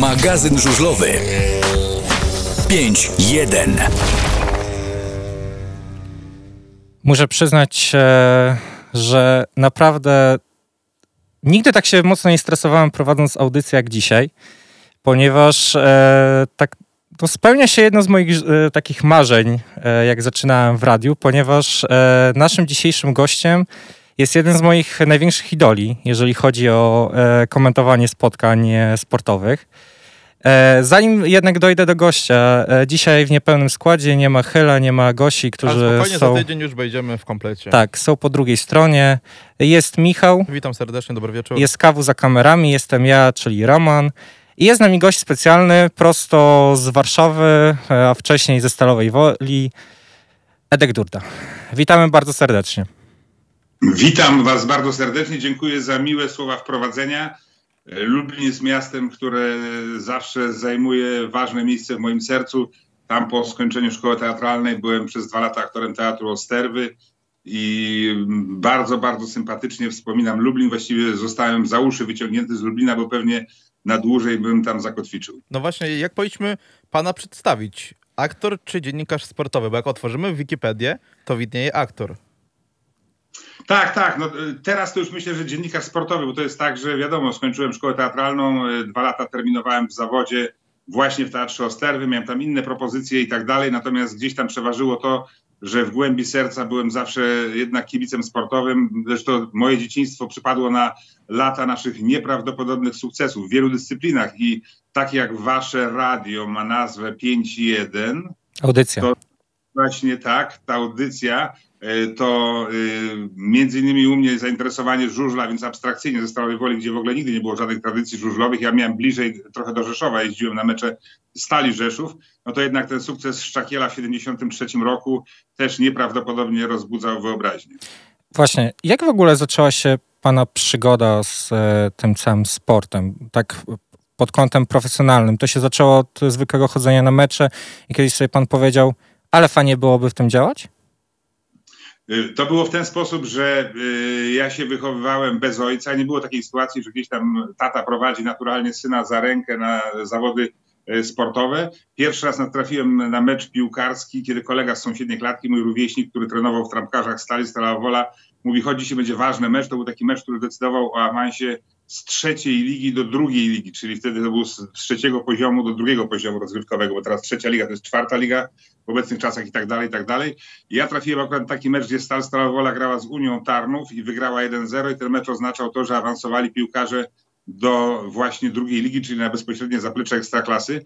Magazyn żużlowy. 5.1 Muszę przyznać, e, że naprawdę nigdy tak się mocno nie stresowałem prowadząc audycję jak dzisiaj, ponieważ e, tak to spełnia się jedno z moich e, takich marzeń, jak zaczynałem w radiu, ponieważ naszym dzisiejszym gościem jest jeden z moich największych idoli, jeżeli chodzi o e, komentowanie spotkań e, sportowych. E, zanim jednak dojdę do gościa, dzisiaj w niepełnym składzie nie ma Chyla, nie ma Gosi, którzy Ale spokojnie, są... za tydzień już wejdziemy w komplecie. Tak, są po drugiej stronie. Jest Michał, Witam serdecznie, dobry wieczór. jest Kawu za kamerami, jestem ja, czyli Roman. I jest z nami gość specjalny, prosto z Warszawy, a wcześniej ze Stalowej Woli, Edek Durda. Witamy bardzo serdecznie. Witam Was bardzo serdecznie. Dziękuję za miłe słowa wprowadzenia. Lublin jest miastem, które zawsze zajmuje ważne miejsce w moim sercu. Tam po skończeniu szkoły teatralnej byłem przez dwa lata aktorem teatru Osterwy i bardzo, bardzo sympatycznie wspominam Lublin. Właściwie zostałem za uszy wyciągnięty z Lublina, bo pewnie na dłużej bym tam zakotwiczył. No właśnie, jak powinniśmy pana przedstawić? Aktor czy dziennikarz sportowy? Bo jak otworzymy Wikipedię, to widnieje aktor. Tak, tak. No, teraz to już myślę, że dziennikarz sportowy, bo to jest tak, że wiadomo, skończyłem szkołę teatralną, y, dwa lata terminowałem w zawodzie właśnie w Teatrze Osterwy, miałem tam inne propozycje i tak dalej, natomiast gdzieś tam przeważyło to, że w głębi serca byłem zawsze jednak kibicem sportowym. Zresztą moje dzieciństwo przypadło na lata naszych nieprawdopodobnych sukcesów w wielu dyscyplinach i tak jak wasze radio ma nazwę 5.1, Audycja. To- właśnie tak, ta audycja to y, między innymi u mnie zainteresowanie żużla, więc abstrakcyjnie ze Stalowej Woli, gdzie w ogóle nigdy nie było żadnych tradycji żużlowych. Ja miałem bliżej trochę do Rzeszowa, jeździłem na mecze Stali Rzeszów, no to jednak ten sukces Szczakiela w 73 roku też nieprawdopodobnie rozbudzał wyobraźnię. Właśnie, jak w ogóle zaczęła się pana przygoda z e, tym całym sportem? Tak pod kątem profesjonalnym. To się zaczęło od zwykłego chodzenia na mecze i kiedyś sobie pan powiedział, ale fajnie byłoby w tym działać? Y, To było w ten sposób, że y, ja się wychowywałem bez ojca. Nie było takiej sytuacji, że gdzieś tam tata prowadzi naturalnie syna za rękę na zawody y, sportowe. Pierwszy raz natrafiłem na mecz piłkarski, kiedy kolega z sąsiedniej klatki, mój rówieśnik, który trenował w trampkarzach Stali Stalowa Wola, mówi, chodzi się będzie ważny mecz. To był taki mecz, który decydował o awansie z trzeciej ligi do drugiej ligi, czyli wtedy to był z trzeciego poziomu do drugiego poziomu rozgrywkowego, bo teraz trzecia liga to jest czwarta liga w obecnych czasach i tak dalej, i tak dalej. Ja trafiłem akurat na taki mecz, gdzie Stal Stalowa Wola grała z Unią Tarnów i wygrała 1-0 i ten mecz oznaczał to, że awansowali piłkarze do właśnie drugiej ligi, czyli na bezpośrednie zaplecze Ekstraklasy.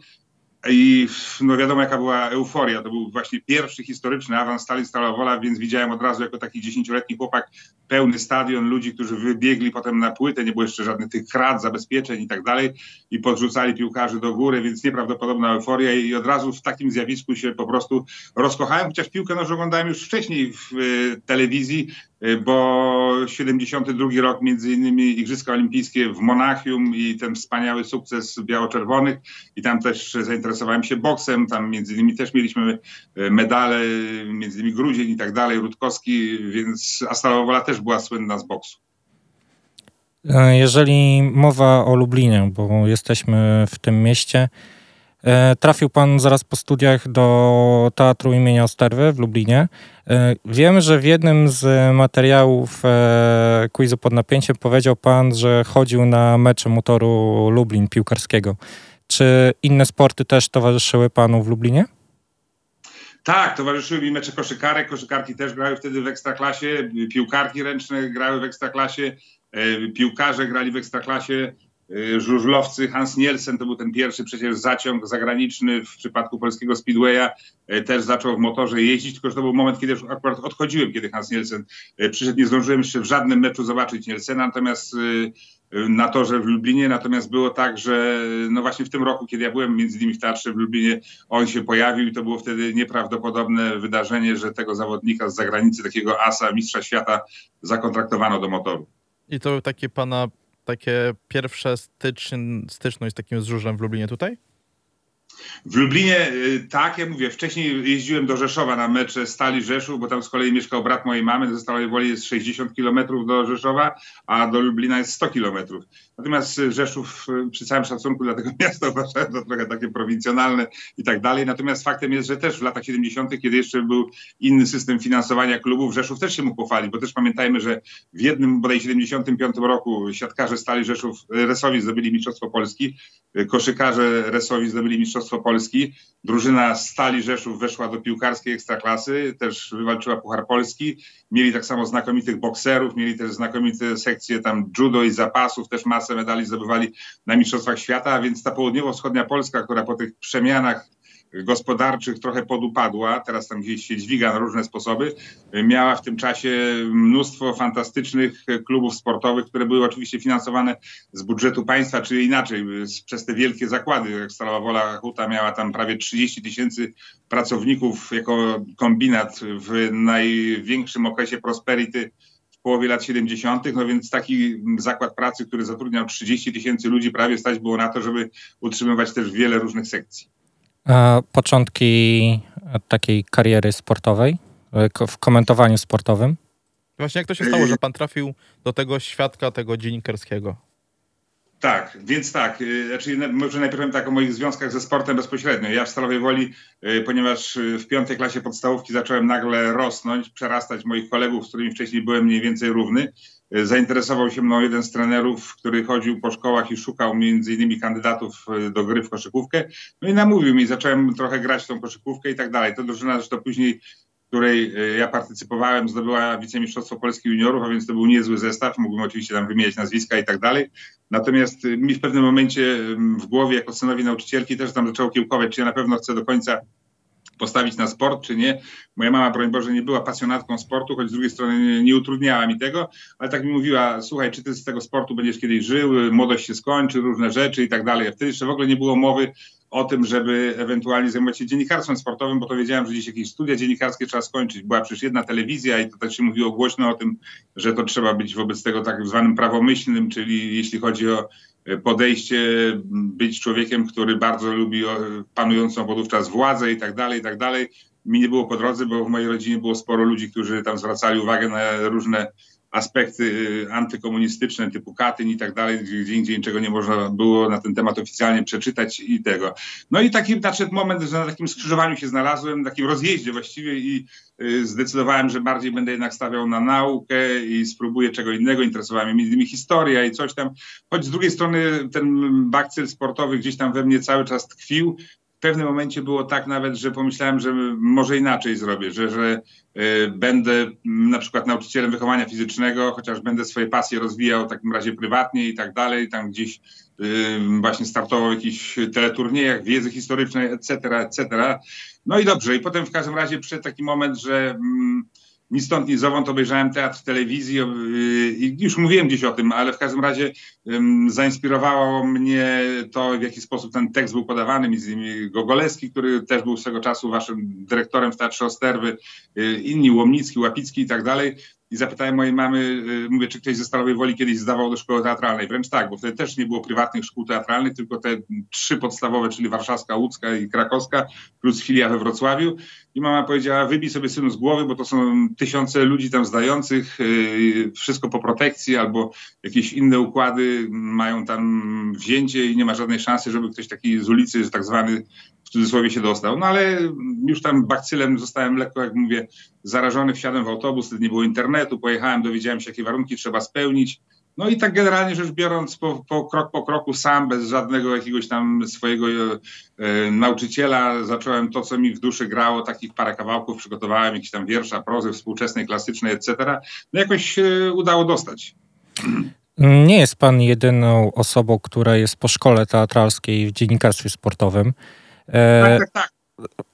I no wiadomo, jaka była euforia. To był właśnie pierwszy historyczny awans Stali Stalowa Wola, więc widziałem od razu jako taki dziesięcioletni chłopak pełny stadion, ludzi, którzy wybiegli potem na płytę, nie było jeszcze żadnych tych krat, zabezpieczeń i tak dalej i podrzucali piłkarzy do góry, więc nieprawdopodobna euforia i od razu w takim zjawisku się po prostu rozkochałem, chociaż piłkę nożną oglądałem już wcześniej w y, telewizji, y, bo 72 rok między innymi Igrzyska Olimpijskie w Monachium i ten wspaniały sukces biało-czerwonych i tam też zainteresowałem się boksem, tam między innymi też mieliśmy y, medale, między innymi Grudzień i tak dalej, Rutkowski, więc Astalowa Wola też była słynna z boksu. E, Jeżeli mowa o Lublinie, bo jesteśmy w tym mieście, e, trafił pan zaraz po studiach do Teatru imienia Osterwy w Lublinie. E, Wiem, że w jednym z materiałów quizu pod napięciem powiedział pan, że chodził na mecze motoru Lublin piłkarskiego. Czy inne sporty też towarzyszyły panu w Lublinie? Tak, towarzyszyły mi mecze koszykarek. Koszykarki też grały wtedy w ekstraklasie, piłkarki ręczne grały w ekstraklasie, e, piłkarze grali w ekstraklasie, żużlowcy. Hans Nielsen to był ten pierwszy przecież zaciąg zagraniczny w przypadku polskiego Speedwaya. E, Też zaczął w motorze jeździć, tylko że to był moment, kiedy już akurat odchodziłem, kiedy Hans Nielsen e, przyszedł. Nie zdążyłem jeszcze w żadnym meczu zobaczyć Nielsena, natomiast na torze w Lublinie, natomiast było tak, że no właśnie w tym roku, kiedy ja byłem między innymi w teatrze w Lublinie, on się pojawił i to było wtedy nieprawdopodobne wydarzenie, że tego zawodnika z zagranicy, takiego asa, mistrza świata zakontraktowano do motoru. I to takie pana, takie pierwsze styczn, styczność z takim z żużlem w Lublinie tutaj? W Lublinie, y, tak, ja mówię, wcześniej jeździłem do Rzeszowa na mecze Stali Rzeszów, bo tam z kolei mieszkał brat mojej mamy, ze Stalowej Woli jest 60 kilometrów do Rzeszowa, a do Lublina jest 100 kilometrów. Natomiast Rzeszów, przy całym szacunku dla tego miasta, uważałem to trochę takie prowincjonalne i tak dalej. Natomiast faktem jest, że też w latach 70., kiedy jeszcze był inny system finansowania klubów, Rzeszów też się mógł pochwalić, bo też pamiętajmy, że w jednym bodaj 75 roku siatkarze Stali Rzeszów, Resowi zdobyli Mistrzostwo Polski, koszykarze Resowi zdobyli Mistrzostwo Polski, drużyna Stali Rzeszów weszła do piłkarskiej ekstraklasy, też wywalczyła Puchar Polski, mieli tak samo znakomitych bokserów, mieli też znakomite sekcje tam judo i zapasów, też masę medali zdobywali na Mistrzostwach Świata, więc ta południowo-wschodnia Polska, która po tych przemianach gospodarczych trochę podupadła, teraz tam gdzieś się dźwiga na różne sposoby, miała w tym czasie mnóstwo fantastycznych klubów sportowych, które były oczywiście finansowane z budżetu państwa, czy inaczej, przez te wielkie zakłady, jak Stalowa Wola Huta miała tam prawie 30 tysięcy pracowników jako kombinat w największym okresie prosperity w połowie lat 70., no więc taki zakład pracy, który zatrudniał 30 tysięcy ludzi, prawie stać było na to, żeby utrzymywać też wiele różnych sekcji. A początki takiej kariery sportowej, w komentowaniu sportowym? Właśnie jak to się stało, że pan trafił do tego świadka, tego dziennikarskiego? Tak, więc tak, y, znaczy może najpierw powiem tak o moich związkach ze sportem bezpośrednio. Ja w Stalowej Woli, y, ponieważ y, w piątej klasie podstawówki zacząłem nagle rosnąć, przerastać moich kolegów, z którymi wcześniej byłem mniej więcej równy, zainteresował się mną jeden z trenerów, który chodził po szkołach i szukał między innymi kandydatów do gry w koszykówkę. No i namówił mi, zacząłem trochę grać tą koszykówkę i tak dalej. To drużyna zresztą później której e, ja partycypowałem, zdobyła wicemistrzostwo Polski juniorów, a więc to był niezły zestaw. Mógłbym oczywiście tam wymieniać nazwiska i tak dalej. Natomiast e, mi w pewnym momencie w głowie, jako synowi nauczycielki, też tam zaczęło kiełkować, czy ja na pewno chcę do końca postawić na sport, czy nie. Moja mama, broń Boże, nie była pasjonatką sportu, choć z drugiej strony nie, nie, utrudniała mi tego, ale tak mi mówiła, słuchaj, czy ty z tego sportu będziesz kiedyś żył, młodość się skończy, różne rzeczy i tak dalej. Wtedy jeszcze w ogóle nie było mowy o tym, żeby ewentualnie zajmować się dziennikarstwem sportowym, bo to wiedziałem, że gdzieś jakieś studia dziennikarskie trzeba skończyć. Była przecież jedna telewizja i to też się mówiło głośno o tym, że to trzeba być wobec tego tak zwanym prawomyślnym, czyli jeśli chodzi o podejście, być człowiekiem, który bardzo lubi panującą wówczas władzę i tak dalej, i tak dalej. Mi nie było po drodze, bo w mojej rodzinie było sporo ludzi, którzy tam zwracali uwagę na różne aspekty y, antykomunistyczne typu Katyn i tak dalej, gdzie indziej niczego nie można było na ten temat oficjalnie przeczytać i tego. No i taki nadszedł moment, że na takim skrzyżowaniu się znalazłem, takim rozjeździe właściwie i y, zdecydowałem, że bardziej będę jednak stawiał na naukę i spróbuję czego innego. Interesowała mnie między innymi historia i coś tam. Choć z drugiej strony ten bakcyl sportowy gdzieś tam we mnie cały czas tkwił, w pewnym momencie było tak nawet, że pomyślałem, że może inaczej zrobię, że, że y, będę na przykład nauczycielem wychowania fizycznego, chociaż będę swoje pasje rozwijał w takim razie prywatnie i tak dalej, tam gdzieś właśnie startował w jakichś teleturniejach, wiedzy historycznej, etc., etc. No i dobrze, i potem w każdym razie przyszedł taki moment, że mm, ni stąd, ni zowąd obejrzałem teatr w telewizji y, i już mówiłem gdzieś o tym, ale w każdym razie zainspirowało mnie to, w jaki sposób ten tekst był podawany, między innymi Gogoleski, który też był swego czasu waszym dyrektorem w Teatrze Osterwy, y, inni, Łomnicki, Łapicki i tak dalej i zapytałem mojej mamy, y, mówię, czy ktoś ze Stalowej Woli kiedyś zdawał do szkoły teatralnej. Wręcz tak, bo wtedy też nie było prywatnych szkół teatralnych, tylko te trzy podstawowe, czyli warszawska, łódzka i krakowska, plus filia we Wrocławiu. I mama powiedziała, wybij sobie synu z głowy, bo to są tysiące ludzi tam zdających, y, wszystko po protekcji albo jakieś inne układy mają tam wzięcie i nie ma żadnej szansy, żeby ktoś taki z ulicy, że tak zwany w cudzysłowie się dostał. No ale już tam bakcylem zostałem lekko, jak mówię, zarażony, wsiadłem w autobus, wtedy nie było internetu, pojechałem, dowiedziałem się, jakie warunki trzeba spełnić. No i tak generalnie rzecz biorąc, po, po krok po kroku sam, bez żadnego jakiegoś tam swojego e, e, nauczyciela, zacząłem to, co mi w duszy grało, takich parę kawałków, przygotowałem jakieś tam wiersza, prozy współczesnej, klasycznej, etc. No jakoś się udało dostać. Nie jest pan jedyną osobą, która jest po szkole teatralskiej w dziennikarstwie sportowym. E, tak, tak, tak.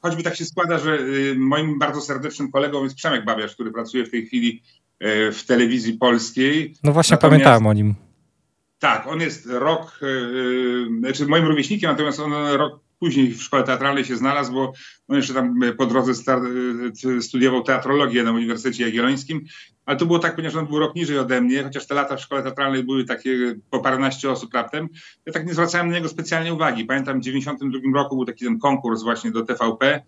Choćby tak się składa, że y, moim bardzo serdecznym kolegą jest Przemek Babiarz, który pracuje w tej chwili e, w telewizji polskiej. No właśnie natomiast, pamiętałem o nim. Tak, on jest rok, yy, znaczy moim rówieśnikiem, natomiast on rok później w szkole teatralnej się znalazł, bo on jeszcze tam po drodze studiował teatrologię na Uniwersytecie Jagiellońskim, ale to było tak, ponieważ on był rok niżej ode mnie, chociaż te lata w szkole teatralnej były takie po paręnaście osób raptem, ja tak nie zwracałem na niego specjalnie uwagi. Pamiętam w 92 roku był taki ten konkurs właśnie do TVP,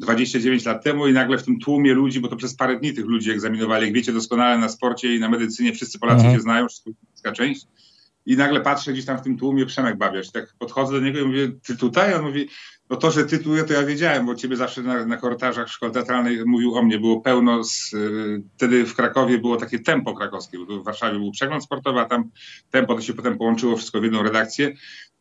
29 lat temu i nagle w tym tłumie ludzi, bo to przez parę dni tych ludzi egzaminowali, jak wiecie doskonale na sporcie i na medycynie wszyscy Polacy mhm. się znają, wszystko część i nagle patrzę gdzieś tam w tym tłumie Przemek Babiarz. Tak podchodzę do niego i mówię, ty tutaj? On mówi, no to, że tytułuje, to ja wiedziałem, bo ciebie zawsze na, na korytarzach szkoły teatralnej mówił o mnie. Było pełno, z, y, wtedy w Krakowie było takie tempo krakowskie, bo w Warszawie był przegląd sportowy, a tam tempo to się potem połączyło wszystko w jedną redakcję.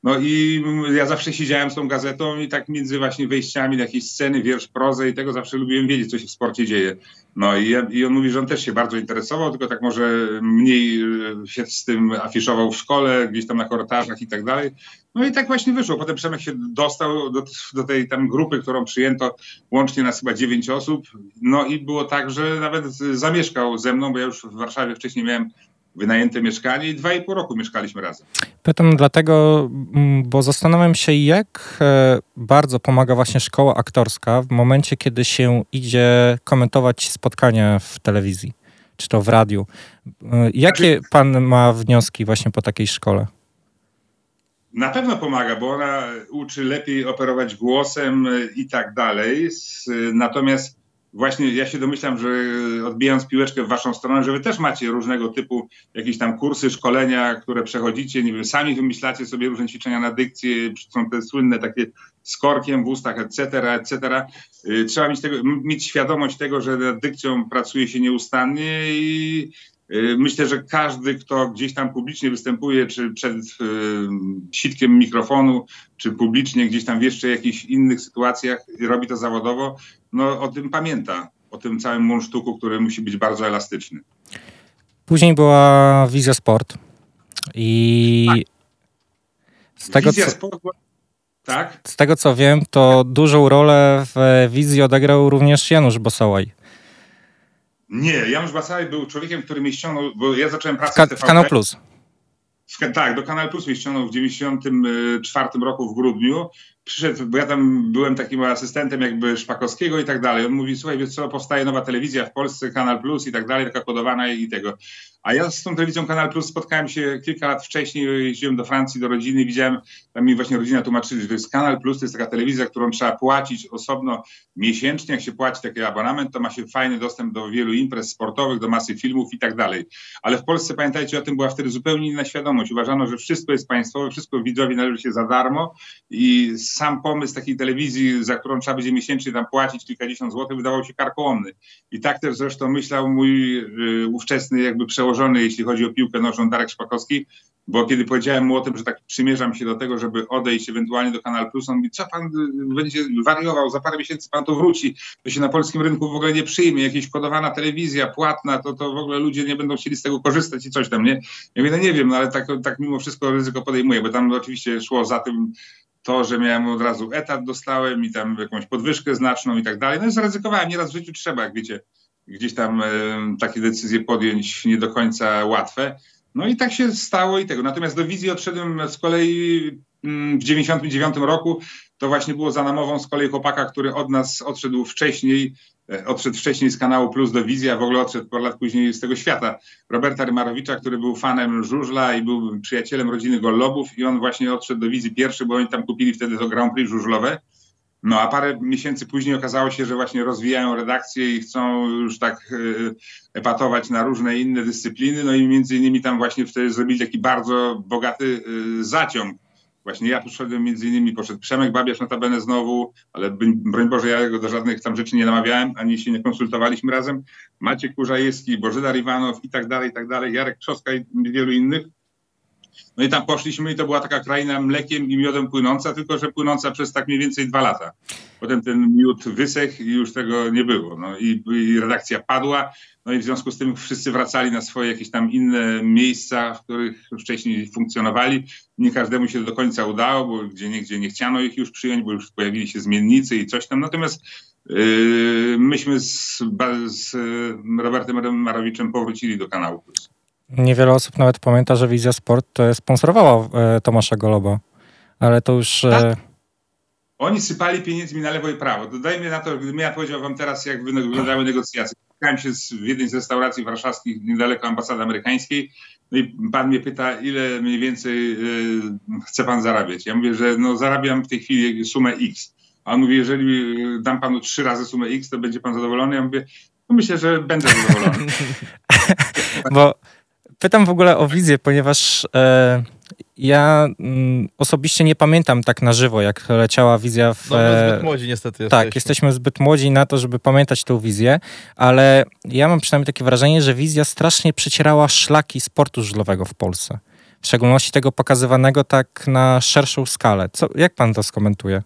No i ja zawsze siedziałem z tą gazetą i tak między właśnie wejściami na jakieś sceny, wiersz, prozę i tego zawsze lubiłem wiedzieć, co się w sporcie dzieje. No i, i on mówi, że on też się bardzo interesował, tylko tak może mniej e, się z tym afiszował w szkole, gdzieś tam na korytarzach i tak dalej. No i tak właśnie wyszło. Potem Przemek się dostał do, do tej tam grupy, którą przyjęto łącznie nas chyba dziewięć osób. No i było tak, że nawet zamieszkał ze mną, bo ja już w Warszawie wcześniej miałem wynajęte mieszkanie i dwa i pół roku mieszkaliśmy razem. Pytam dlatego, mm, bo zastanawiam się, jak e, bardzo pomaga właśnie szkoła aktorska w momencie, kiedy się idzie komentować spotkania w telewizji, czy to w radiu. E, jakie znaczy- pan ma wnioski właśnie po takiej szkole? Na pewno pomaga, bo ona uczy lepiej operować głosem i tak dalej. Natomiast właśnie ja się domyślam, że odbijając piłeczkę w waszą stronę, że wy też macie różnego typu jakieś tam kursy, szkolenia, które przechodzicie, nie wiem, sami wymyślacie sobie różne ćwiczenia na dykcję, są te słynne takie z korkiem w ustach, etc., etc. Y, trzeba mieć, tego, mieć świadomość tego, że nad dykcją pracuje się nieustannie i Myślę, że każdy, kto gdzieś tam publicznie występuje, czy przed y, sitkiem mikrofonu, czy publicznie gdzieś tam w jeszcze jakichś innych sytuacjach robi to zawodowo, no, o tym pamięta, o tym całym mundsztuku, który musi być bardzo elastyczny. Później była Wizja Sport i tak. z tego, Wizja co... Sport tak? Z tego co wiem, to dużą rolę w wizji odegrał również Janusz Bosołaj. Nie, Janusz Basałaj był człowiekiem, który mnie ściągnął, bo ja zacząłem pracę w, Ka- w Kanał Plus. W, tak, do Kanal Plus mnie ściągnął w 94 roku w grudniu przyszedł, bo ja tam byłem takim asystentem jakby Szpakowskiego i tak dalej. On mówi, słuchaj, wiesz co, powstaje nowa telewizja w Polsce, Kanal Plus i tak dalej, taka kodowana i tego. A ja z tą telewizją Kanal Plus spotkałem się kilka lat wcześniej, jeździłem do Francji, do rodziny widziałem, tam mi właśnie rodzina tłumaczyli, że to jest Kanal Plus, to jest taka telewizja, którą trzeba płacić osobno miesięcznie. Jak się płaci taki abonament, to ma się fajny dostęp do wielu imprez sportowych, do masy filmów i tak dalej. Ale w Polsce, pamiętajcie, o tym była wtedy zupełnie inna świadomość. Uważano, że wszystko jest państwowe, wszystko widzowi należy się za darmo i sam pomysł takiej telewizji, za którą trzeba będzie miesięcznie tam płacić kilkadziesiąt złotych, wydawał się karkołomny. I tak też zresztą myślał mój y, ówczesny jakby przełożony, jeśli chodzi o piłkę nożną, Darek Szpakowski, bo kiedy powiedziałem mu o tym, że tak przymierzam się do tego, żeby odejść ewentualnie do Kanal Plus, on mówi, co pan y, będzie wariował, za parę miesięcy pan to wróci, to się na polskim rynku w ogóle nie przyjmie, jakaś kodowana telewizja płatna, to, to w ogóle ludzie nie będą chcieli z tego korzystać i coś tam, nie? Ja mówię, no nie wiem, no ale tak, tak mimo wszystko ryzyko podejmuję, bo tam oczywiście szło za tym to, że miałem od razu etat dostałem i tam jakąś podwyżkę znaczną i tak dalej. No i zaryzykowałem, nieraz w życiu trzeba, jak wiecie, gdzieś tam e, takie decyzje podjąć nie do końca łatwe. No i tak się stało i tego. Natomiast do wizji odszedłem z kolei mm, w 99 roku. To właśnie było za namową z kolei chłopaka, który od nas odszedł wcześniej E, odszedł wcześniej z kanału Plus do Wizji, a w ogóle odszedł parę lat później z tego świata. Roberta Rymarowicza, który był fanem Żużla i był przyjacielem rodziny Gollobów i on właśnie odszedł do Wizji pierwszy, bo oni tam kupili wtedy to Grand Prix żużlowe. No a parę miesięcy później okazało się, że właśnie rozwijają redakcję i chcą już tak e, epatować na różne inne dyscypliny. No i między innymi tam właśnie wtedy zrobili taki bardzo bogaty e, zaciąg Właśnie ja poszedłem między innymi, poszedł Przemek Babiarz notabene znowu, ale broń Boże, ja go do żadnych tam rzeczy nie namawiałem, ani się nie konsultowaliśmy razem. Maciek Kurzajewski, Bożydar Iwanow i tak dalej, i tak dalej, Jarek Trzoska i wielu innych. No i tam poszliśmy i to była taka kraina mlekiem i miodem płynąca, tylko że płynąca przez tak mniej więcej dwa lata. Potem ten miód wysechł i już tego nie było. No i, i redakcja padła, no i w związku z tym wszyscy wracali na swoje jakieś tam inne miejsca, w których wcześniej funkcjonowali. Nie każdemu się do końca udało, bo gdzie niegdzie nie chciano ich już przyjąć, bo już pojawili się zmiennicy i coś tam. Natomiast yy, myśmy z, z Robertem Marowiczem powrócili do kanału Plus. Niewiele osób nawet pamięta, że Wizja Sport sponsorowała e, Tomasza Goloba, ale to już... E, tak. Oni sypali pieniędzmi na lewo i prawo. Dodajmy na to, gdybym ja powiedział wam teraz, jak wyglądały negocjacje. Spotkałem się z, w jednej z restauracji warszawskich, niedaleko ambasady amerykańskiej, no i pan mnie pyta, ile mniej więcej y, chce pan zarabiać. Ja mówię, że no, zarabiam w tej chwili sumę X. A on mówi, jeżeli dam panu trzy razy sumę X, to będzie pan zadowolony? Ja mówię, no myślę, że będę zadowolony. Bo pytam w ogóle o wizję, ponieważ e, ja mm, osobiście nie pamiętam tak na żywo, jak leciała wizja w... No, my zbyt młodzi niestety Tak, jesteśmy. jesteśmy zbyt młodzi na to, żeby pamiętać tę wizję, ale ja mam przynajmniej takie wrażenie, że wizja strasznie przecierała szlaki sportu żużlowego w Polsce. W szczególności tego pokazywanego tak na szerszą skalę. Co, jak pan to skomentuje?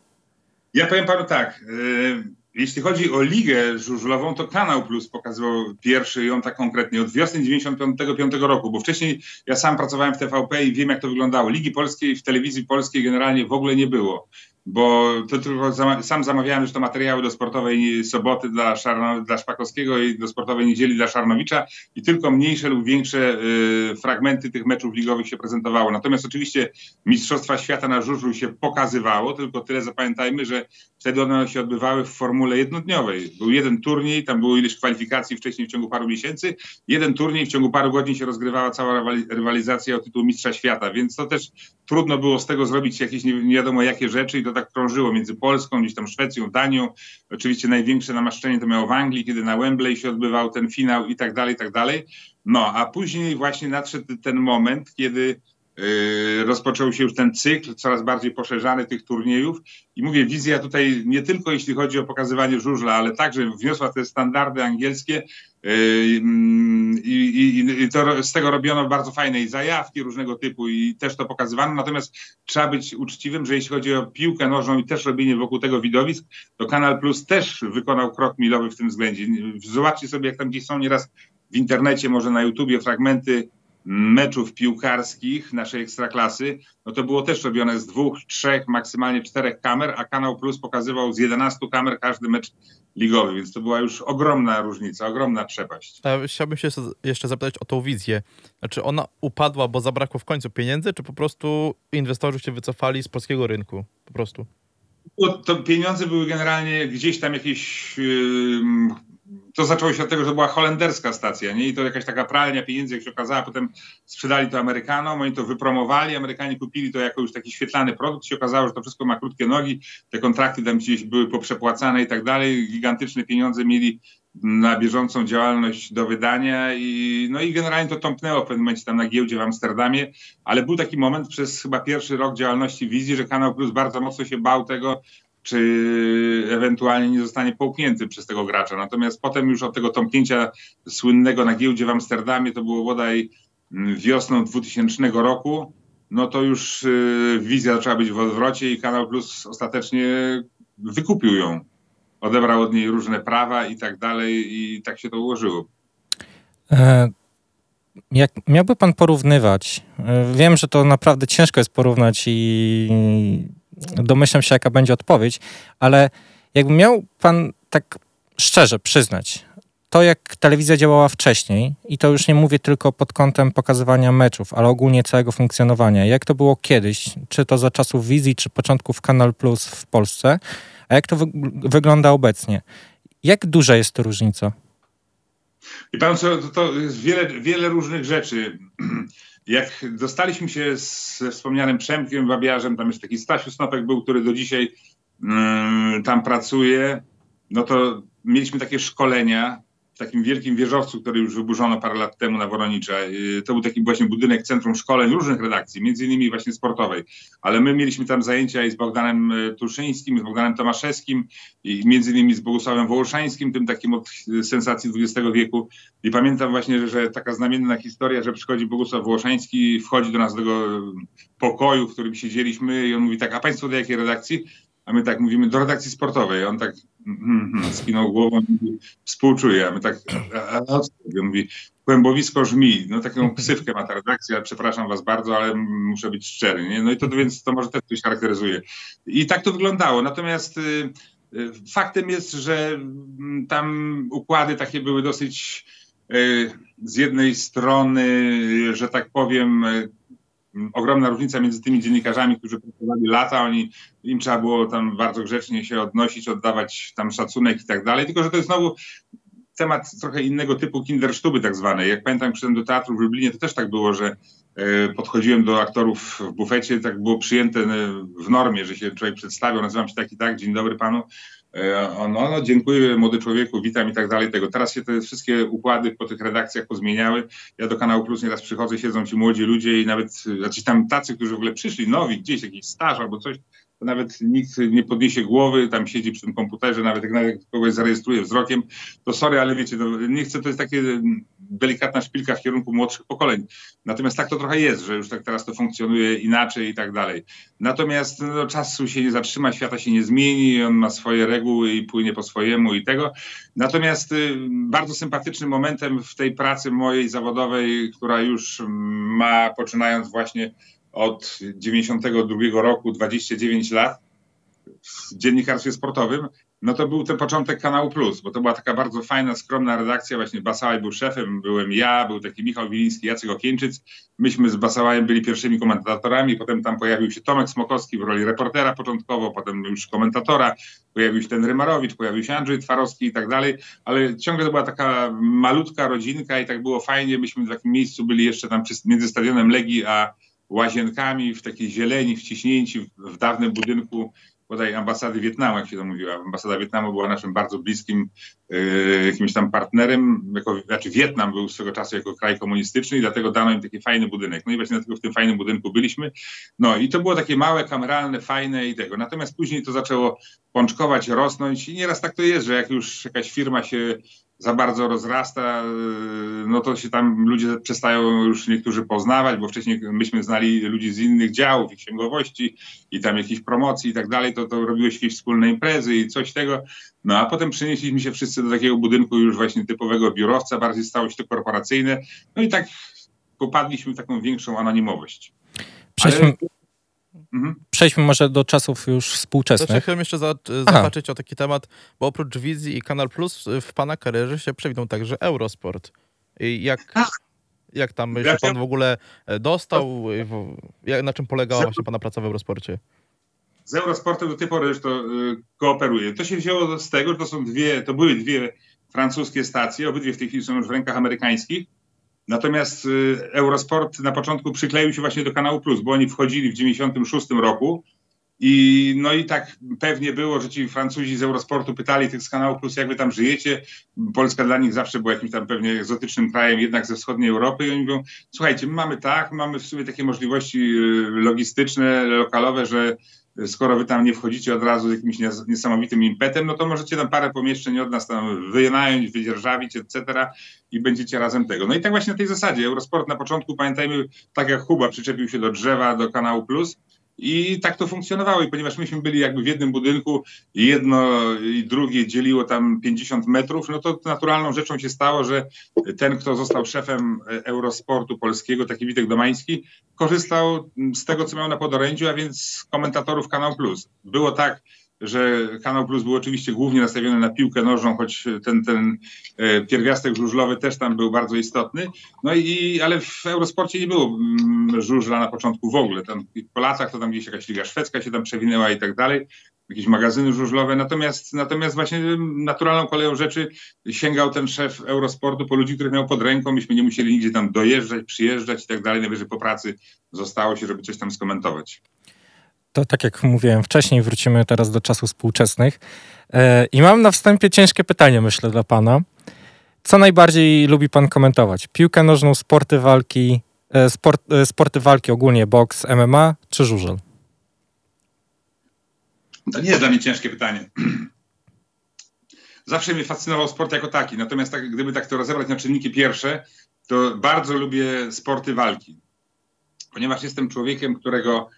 Ja powiem panu tak. y, Jeśli chodzi o ligę żużlową, to Kanał Plus pokazywał pierwszy ją tak konkretnie od wiosny 95 roku, bo wcześniej ja sam pracowałem w TVP i wiem jak to wyglądało. Ligi polskiej w telewizji polskiej generalnie w ogóle nie było, bo to tylko sam zamawiałem już to materiały do sportowej soboty dla, dla Szpakowskiego i do sportowej niedzieli dla Szarnowicza i tylko mniejsze lub większe y, fragmenty tych meczów ligowych się prezentowało. Natomiast oczywiście Mistrzostwa Świata na żużlu się pokazywało, tylko tyle zapamiętajmy, że wtedy one się odbywały w formule jednodniowej. Był jeden turniej, tam było ileś kwalifikacji wcześniej w ciągu paru miesięcy, jeden turniej, w ciągu paru godzin się rozgrywała cała rywalizacja o tytuł Mistrza Świata, więc to też trudno było z tego zrobić jakieś nie, nie wiadomo jakie rzeczy i to tak krążyło między Polską, gdzieś tam Szwecją, Danią. Oczywiście największe namaszczenie to miało w Anglii, kiedy na Wembley się odbywał ten finał i tak dalej, i tak dalej. No, a później właśnie nadszedł ten moment, kiedy rozpoczął się już ten cykl, coraz bardziej poszerzany tych turniejów. I mówię, wizja tutaj nie tylko jeśli chodzi o pokazywanie żużla, ale także wniosła te standardy angielskie yy, i, i, i to, z tego robiono bardzo fajne i zajawki różnego typu i też to pokazywano. Natomiast trzeba być uczciwym, że jeśli chodzi o piłkę nożną i też robienie wokół tego widowisk, to Kanal Plus też wykonał krok milowy w tym względzie. Zobaczcie sobie, jak tam gdzieś są nieraz w internecie, może na YouTubie fragmenty meczów piłkarskich naszej ekstraklasy, no to było też robione z dwóch, trzech, maksymalnie czterech kamer, a Kanał Plus pokazywał z 11 kamer każdy mecz ligowy, więc to była już ogromna różnica, ogromna przepaść. Chciałbym się jeszcze zapytać o tą wizję. Znaczy ona upadła, bo zabrakło w końcu pieniędzy, czy po prostu inwestorzy się wycofali z polskiego rynku? Po prostu. To pieniądze były generalnie gdzieś tam jakieś yy, to zaczęło się od tego, że była holenderska stacja, nie? I to jakaś taka pralnia pieniędzy, jak się okazała, potem sprzedali to Amerykanom, oni to wypromowali, Amerykanie kupili to jako już taki świetlany produkt, się okazało, że to wszystko ma krótkie nogi, te kontrakty tam gdzieś były poprzepłacane i tak dalej, gigantyczne pieniądze mieli na bieżącą działalność do wydania i no i generalnie to tąpnęło w pewnym momencie tam na giełdzie w Amsterdamie, ale był taki moment przez chyba pierwszy rok działalności wizji, że Kanał Plus bardzo mocno się bał tego, czy ewentualnie nie zostanie połknięty przez tego gracza. Natomiast potem już od tego tąpnięcia słynnego na giełdzie w Amsterdamie, to było bodaj mm, wiosną 2000 roku, no to już y, wizja zaczęła być w odwrocie i Kanal Plus ostatecznie wykupił ją. Odebrał od niej różne prawa i tak dalej i tak się to ułożyło. E, jak miałby pan porównywać, e, wiem, że to naprawdę ciężko jest porównać i domyślam się, jaka będzie odpowiedź, ale jakby miał pan tak szczerze przyznać, to jak telewizja działała wcześniej, i to już nie mówię tylko pod kątem pokazywania meczów, ale ogólnie całego funkcjonowania, jak to było kiedyś, czy to za czasów wizji, czy początków Kanal Plus w Polsce, a jak to wy wygląda obecnie. Jak duża jest to różnica? I pan co, to, to jest wiele, wiele różnych rzeczy. Jak dostaliśmy się ze wspomnianym Przemkiem Wabiarzem, tam jest taki Stasiu Snopek był, który do dzisiaj yy, tam pracuje, no to mieliśmy takie szkolenia w takim wielkim wieżowcu, który już wyburzono parę lat temu na Woronicza. Yy, to był taki właśnie budynek Centrum Szkoleń różnych redakcji, między innymi właśnie sportowej. Ale my mieliśmy tam zajęcia i z Bogdanem yy, Tuszyńskim, z Bogdanem Tomaszewskim i między innymi z Bogusławem Wołoszańskim, tym takim od sensacji XX wieku. I pamiętam właśnie, że taka znamienna historia, że przychodzi Bogusław Wołoszański, wchodzi do nas do tego pokoju, w którym siedzieliśmy i on mówi tak, a państwo do jakiej redakcji? A my tak mówimy, do redakcji sportowej. On tak skinął głową i współczuje. A my tak, a, a, mówi, kłębowisko żmi. No taką ksywkę ma ta redakcja, przepraszam was bardzo, ale muszę być szczery. Nie? No i to więc to może też coś charakteryzuje. I tak to wyglądało. Natomiast y, y, faktem jest, że tam układy takie były dosyć y, z jednej strony, że tak powiem, ogromna różnica między tymi dziennikarzami, którzy pracowali lata, oni, im trzeba było tam bardzo grzecznie się odnosić, oddawać tam szacunek i tak dalej, tylko że to jest znowu temat trochę innego typu kindersztuby tak zwanej. Jak pamiętam, przyszedłem do teatru w Lublinie, to też tak było, że podchodziłem do aktorów w bufecie, tak było przyjęte w normie, że się człowiek przedstawiał, nazywam się tak i tak, dzień dobry panu, no, no, dziękuję młody człowieku, witam i tak dalej. Tego. Teraz się te wszystkie układy po tych redakcjach pozmieniały. Ja do kanału Plus nieraz przychodzę, siedzą ci młodzi ludzie i nawet znaczy tam tacy, którzy w ogóle przyszli, nowi, gdzieś jakiś staż albo coś, nawet nikt nie podniesie głowy, tam siedzi przy tym komputerze, nawet jak nawet kogoś zarejestruje wzrokiem, to sorry, ale wiecie, no, nie chcę, to jest takie delikatna szpilka w kierunku młodszych pokoleń. Natomiast tak to trochę jest, że już tak teraz to funkcjonuje inaczej i tak dalej. Natomiast no, czasu się nie zatrzyma, świata się nie zmieni, on ma swoje reguły i płynie po swojemu i tego. Natomiast y, bardzo sympatycznym momentem w tej pracy mojej zawodowej, która już ma, poczynając właśnie od 92 roku, 29 lat w dziennikarstwie sportowym, no to był ten początek Kanału Plus, bo to była taka bardzo fajna, skromna redakcja, właśnie Basałaj był szefem, byłem ja, był taki Michał Wiliński, Jacek Okieńczyc, myśmy z Basałajem byli pierwszymi komentatorami, potem tam pojawił się Tomek Smokowski w roli reportera początkowo, potem już komentatora, pojawił się ten Rymarowicz, pojawił się Andrzej Twarowski i tak dalej, ale ciągle to była taka malutka rodzinka i tak było fajnie, myśmy w takim miejscu byli jeszcze tam między stadionem Legii a łazienkami w takiej zieleni, wciśnięci w, w dawnym budynku bodaj ambasady Wietnamu, jak się to mówiła. Ambasada Wietnamu była naszym bardzo bliskim y, jakimś tam partnerem. Jako, znaczy Wietnam był swego czasu jako kraj komunistyczny i dlatego dano im taki fajny budynek. No i właśnie dlatego w tym fajnym budynku byliśmy. No i to było takie małe, kameralne, fajne i tego. Natomiast później to zaczęło pączkować, rosnąć i nieraz tak to jest, że jak już jakaś firma się za bardzo rozrasta, y, no to się tam ludzie przestają już niektórzy poznawać, bo wcześniej myśmy znali ludzi z innych działów i księgowości i tam jakichś promocji i tak dalej, to, to robiłeś jakieś wspólne imprezy i coś tego. No a potem przenieśliśmy się wszyscy do takiego budynku już właśnie typowego biurowca, bardziej stało się to korporacyjne. No i tak popadliśmy w taką większą anonimowość. Przejdźmy, Ale... Mhm. Przejdźmy może do czasów już współczesnych. Ja chciałem jeszcze za, zahaczyć o taki temat, bo oprócz Wizji i Kanal Plus w pana karierze się przewinął także Eurosport. I jak, jak tam się pan w ogóle e, dostał? Jak, na czym polegała właśnie pana praca w Eurosporcie? Z Eurosportem do tej pory już to y, kooperuję. To się wzięło z tego, że to są dwie, to były dwie francuskie stacje, obydwie w tej chwili są już w rękach amerykańskich Natomiast y, Eurosport na początku przykleił się właśnie do kanału Plus, bo oni wchodzili w 96 roku i no i tak pewnie było, że ci Francuzi z Eurosportu pytali tych z kanału Plus, jak wy tam żyjecie. Polska dla nich zawsze była jakimś tam pewnie egzotycznym krajem, jednak ze wschodniej Europy i oni mówią, słuchajcie, my mamy tak, mamy w sumie takie możliwości y, logistyczne, lokalowe, że skoro wy tam nie wchodzicie od razu z jakimś niesamowitym impetem, no to możecie tam parę pomieszczeń od nas tam wynająć, wydzierżawić, etc. i będziecie razem tego. No i tak właśnie na tej zasadzie. Eurosport na początku, pamiętajmy, tak jak Huba przyczepił się do drzewa, do kanału Plus, i tak to funkcjonowało. I ponieważ myśmy byli jakby w jednym budynku, jedno i drugie dzieliło tam 50 metrów, no to naturalną rzeczą się stało, że ten, kto został szefem Eurosportu polskiego, taki Witek Domański, korzystał z tego, co miał na podorędziu, a więc komentatorów Kanał Plus. Było tak, że Kanał Plus był oczywiście głównie nastawiony na piłkę nożną, choć ten, ten e, pierwiastek żużlowy też tam był bardzo istotny. No i, ale w Eurosporcie nie było mm, żużla na początku w ogóle. Tam po latach to tam gdzieś jakaś liga szwedzka się tam przewinęła i tak dalej, jakieś magazyny żużlowe. Natomiast, natomiast właśnie naturalną koleją rzeczy sięgał ten szef Eurosportu po ludzi, których miał pod ręką. Myśmy nie musieli nigdzie tam dojeżdżać, przyjeżdżać i tak dalej. Najwyżej po pracy zostało się, żeby coś tam skomentować to tak jak mówiłem wcześniej, wrócimy teraz do czasów współczesnych. E, I mam na wstępie ciężkie pytanie, myślę, dla pana. Co najbardziej lubi pan komentować? Piłkę nożną, sporty walki, e, sport, e, sporty walki ogólnie, boks, MMA czy żużel? To nie jest dla mnie ciężkie pytanie. Zawsze mnie fascynował sport jako taki, natomiast tak, gdyby tak to rozebrać na czynniki pierwsze, to bardzo lubię sporty walki. Ponieważ jestem człowiekiem, którego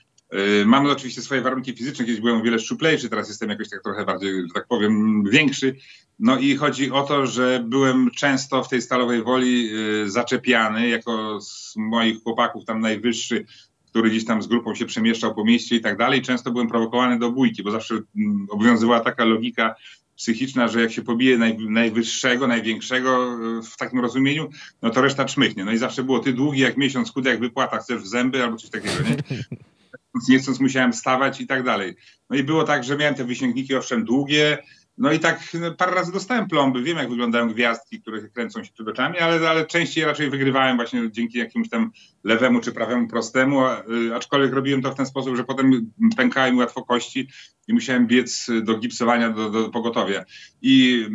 Mamy oczywiście swoje warunki fizyczne, kiedyś byłem o wiele szczuplejszy, teraz jestem jakoś tak trochę bardziej, że tak powiem, większy. No i chodzi o to, że byłem często w tej stalowej woli y, zaczepiany, jako z moich chłopaków tam najwyższy, który gdzieś tam z grupą się przemieszczał po mieście i tak dalej. Często byłem prowokowany do bójki, bo zawsze mm, obowiązywała taka logika psychiczna, że jak się pobije naj, najwyższego, największego y, w takim rozumieniu, no to reszta czmychnie. No i zawsze było ty długi jak miesiąc, chudy jak wypłata, chcesz w zęby albo coś takiego, nie? nie chcąc musiałem stawać i tak dalej. No i było tak, że miałem te wysięgniki owszem długie, no i tak no, parę razy dostałem plomby, wiem jak wyglądają gwiazdki, które kręcą się przed oczami, ale, ale częściej raczej wygrywałem właśnie dzięki jakimś tam lewemu czy prawemu prostemu, y, aczkolwiek robiłem to w ten sposób, że potem pękałem łatwo kości i musiałem biec do gipsowania, do, do pogotowia. I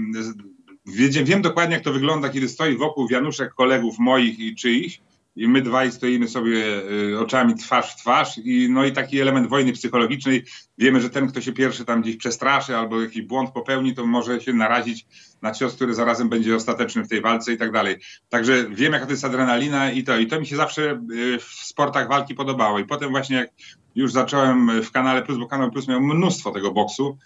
wiem, wiem dokładnie, jak to wygląda, kiedy stoi wokół wianuszek kolegów moich i czyichś, i my dwaj stoimy sobie y, oczami twarz w twarz i no i taki element wojny psychologicznej. Wiemy, że ten, kto się pierwszy tam gdzieś przestraszy albo jakiś błąd popełni, to może się narazić na cios, który zarazem będzie ostateczny w tej walce i tak dalej. Także wiem, jaka to jest adrenalina i to. I to mi się zawsze y, w sportach walki podobało. I potem właśnie jak już zacząłem w kanale Plus, bo kanał Plus miał mnóstwo tego boksu,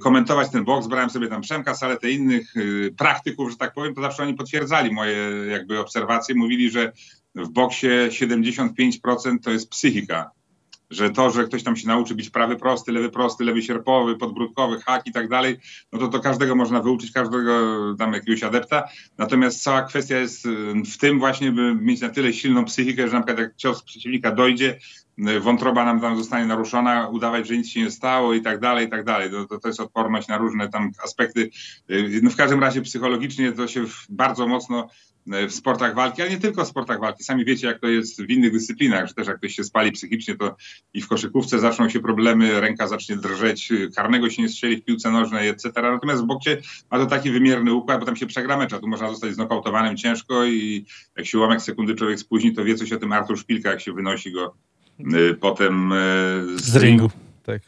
komentować ten boks, brałem sobie tam Przemka, Saletę innych praktyków, że tak powiem, to zawsze oni potwierdzali moje jakby obserwacje, mówili, że w boksie 75% to jest psychika. Że to, że ktoś tam się nauczy być prawy prosty, lewy prosty, lewy sierpowy, podbródkowy, hak i tak dalej, no to to każdego można wyuczyć, każdego tam jakiegoś adepta. Natomiast cała kwestia jest w tym właśnie, by mieć na tyle silną psychikę, że na przykład jak cios przeciwnika dojdzie, wątroba nam tam zostanie naruszona, udawać, że nic się nie stało i tak dalej, i tak dalej. To, to, to jest odporność na różne tam aspekty. No w każdym razie psychologicznie to się bardzo mocno w sportach walki, ale nie tylko w sportach walki. Sami wiecie, jak to jest w innych dyscyplinach, że też jak ktoś się spali psychicznie, to i w koszykówce zaczną się problemy, ręka zacznie drżeć, karnego się nie strzeli w piłce nożnej, etc. Natomiast w boksie ma to taki wymierny układ, bo tam się przegra mecz, a tu można zostać znokautowanym ciężko i jak się ułamek sekundy człowiek spóźni, to wie coś o tym Artur Szpilka, jak się wynosi go y, potem y, z, z ringu. Tak.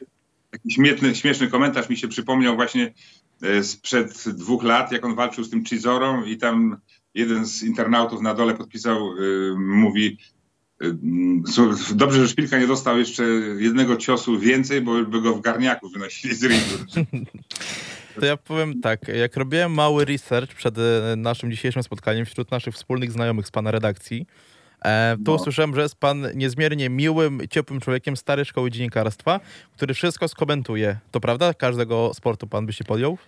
Taki śmieszny, śmieszny komentarz mi się przypomniał właśnie y, sprzed dwóch lat, jak on walczył z tym Chizorą i tam jeden z internautów na dole podpisał, y, mówi, y, dobrze, że Szpilka nie dostał jeszcze jednego ciosu więcej, bo by go w garniaku wynosili z ringu. To ja powiem tak, jak robiłem mały research przed y, naszym dzisiejszym spotkaniem wśród naszych wspólnych znajomych z pana redakcji, e, to no. usłyszałem, że jest pan niezmiernie miłym, ciepłym człowiekiem starej szkoły dziennikarstwa, który wszystko skomentuje. To prawda? Każdego sportu pan by się podjął?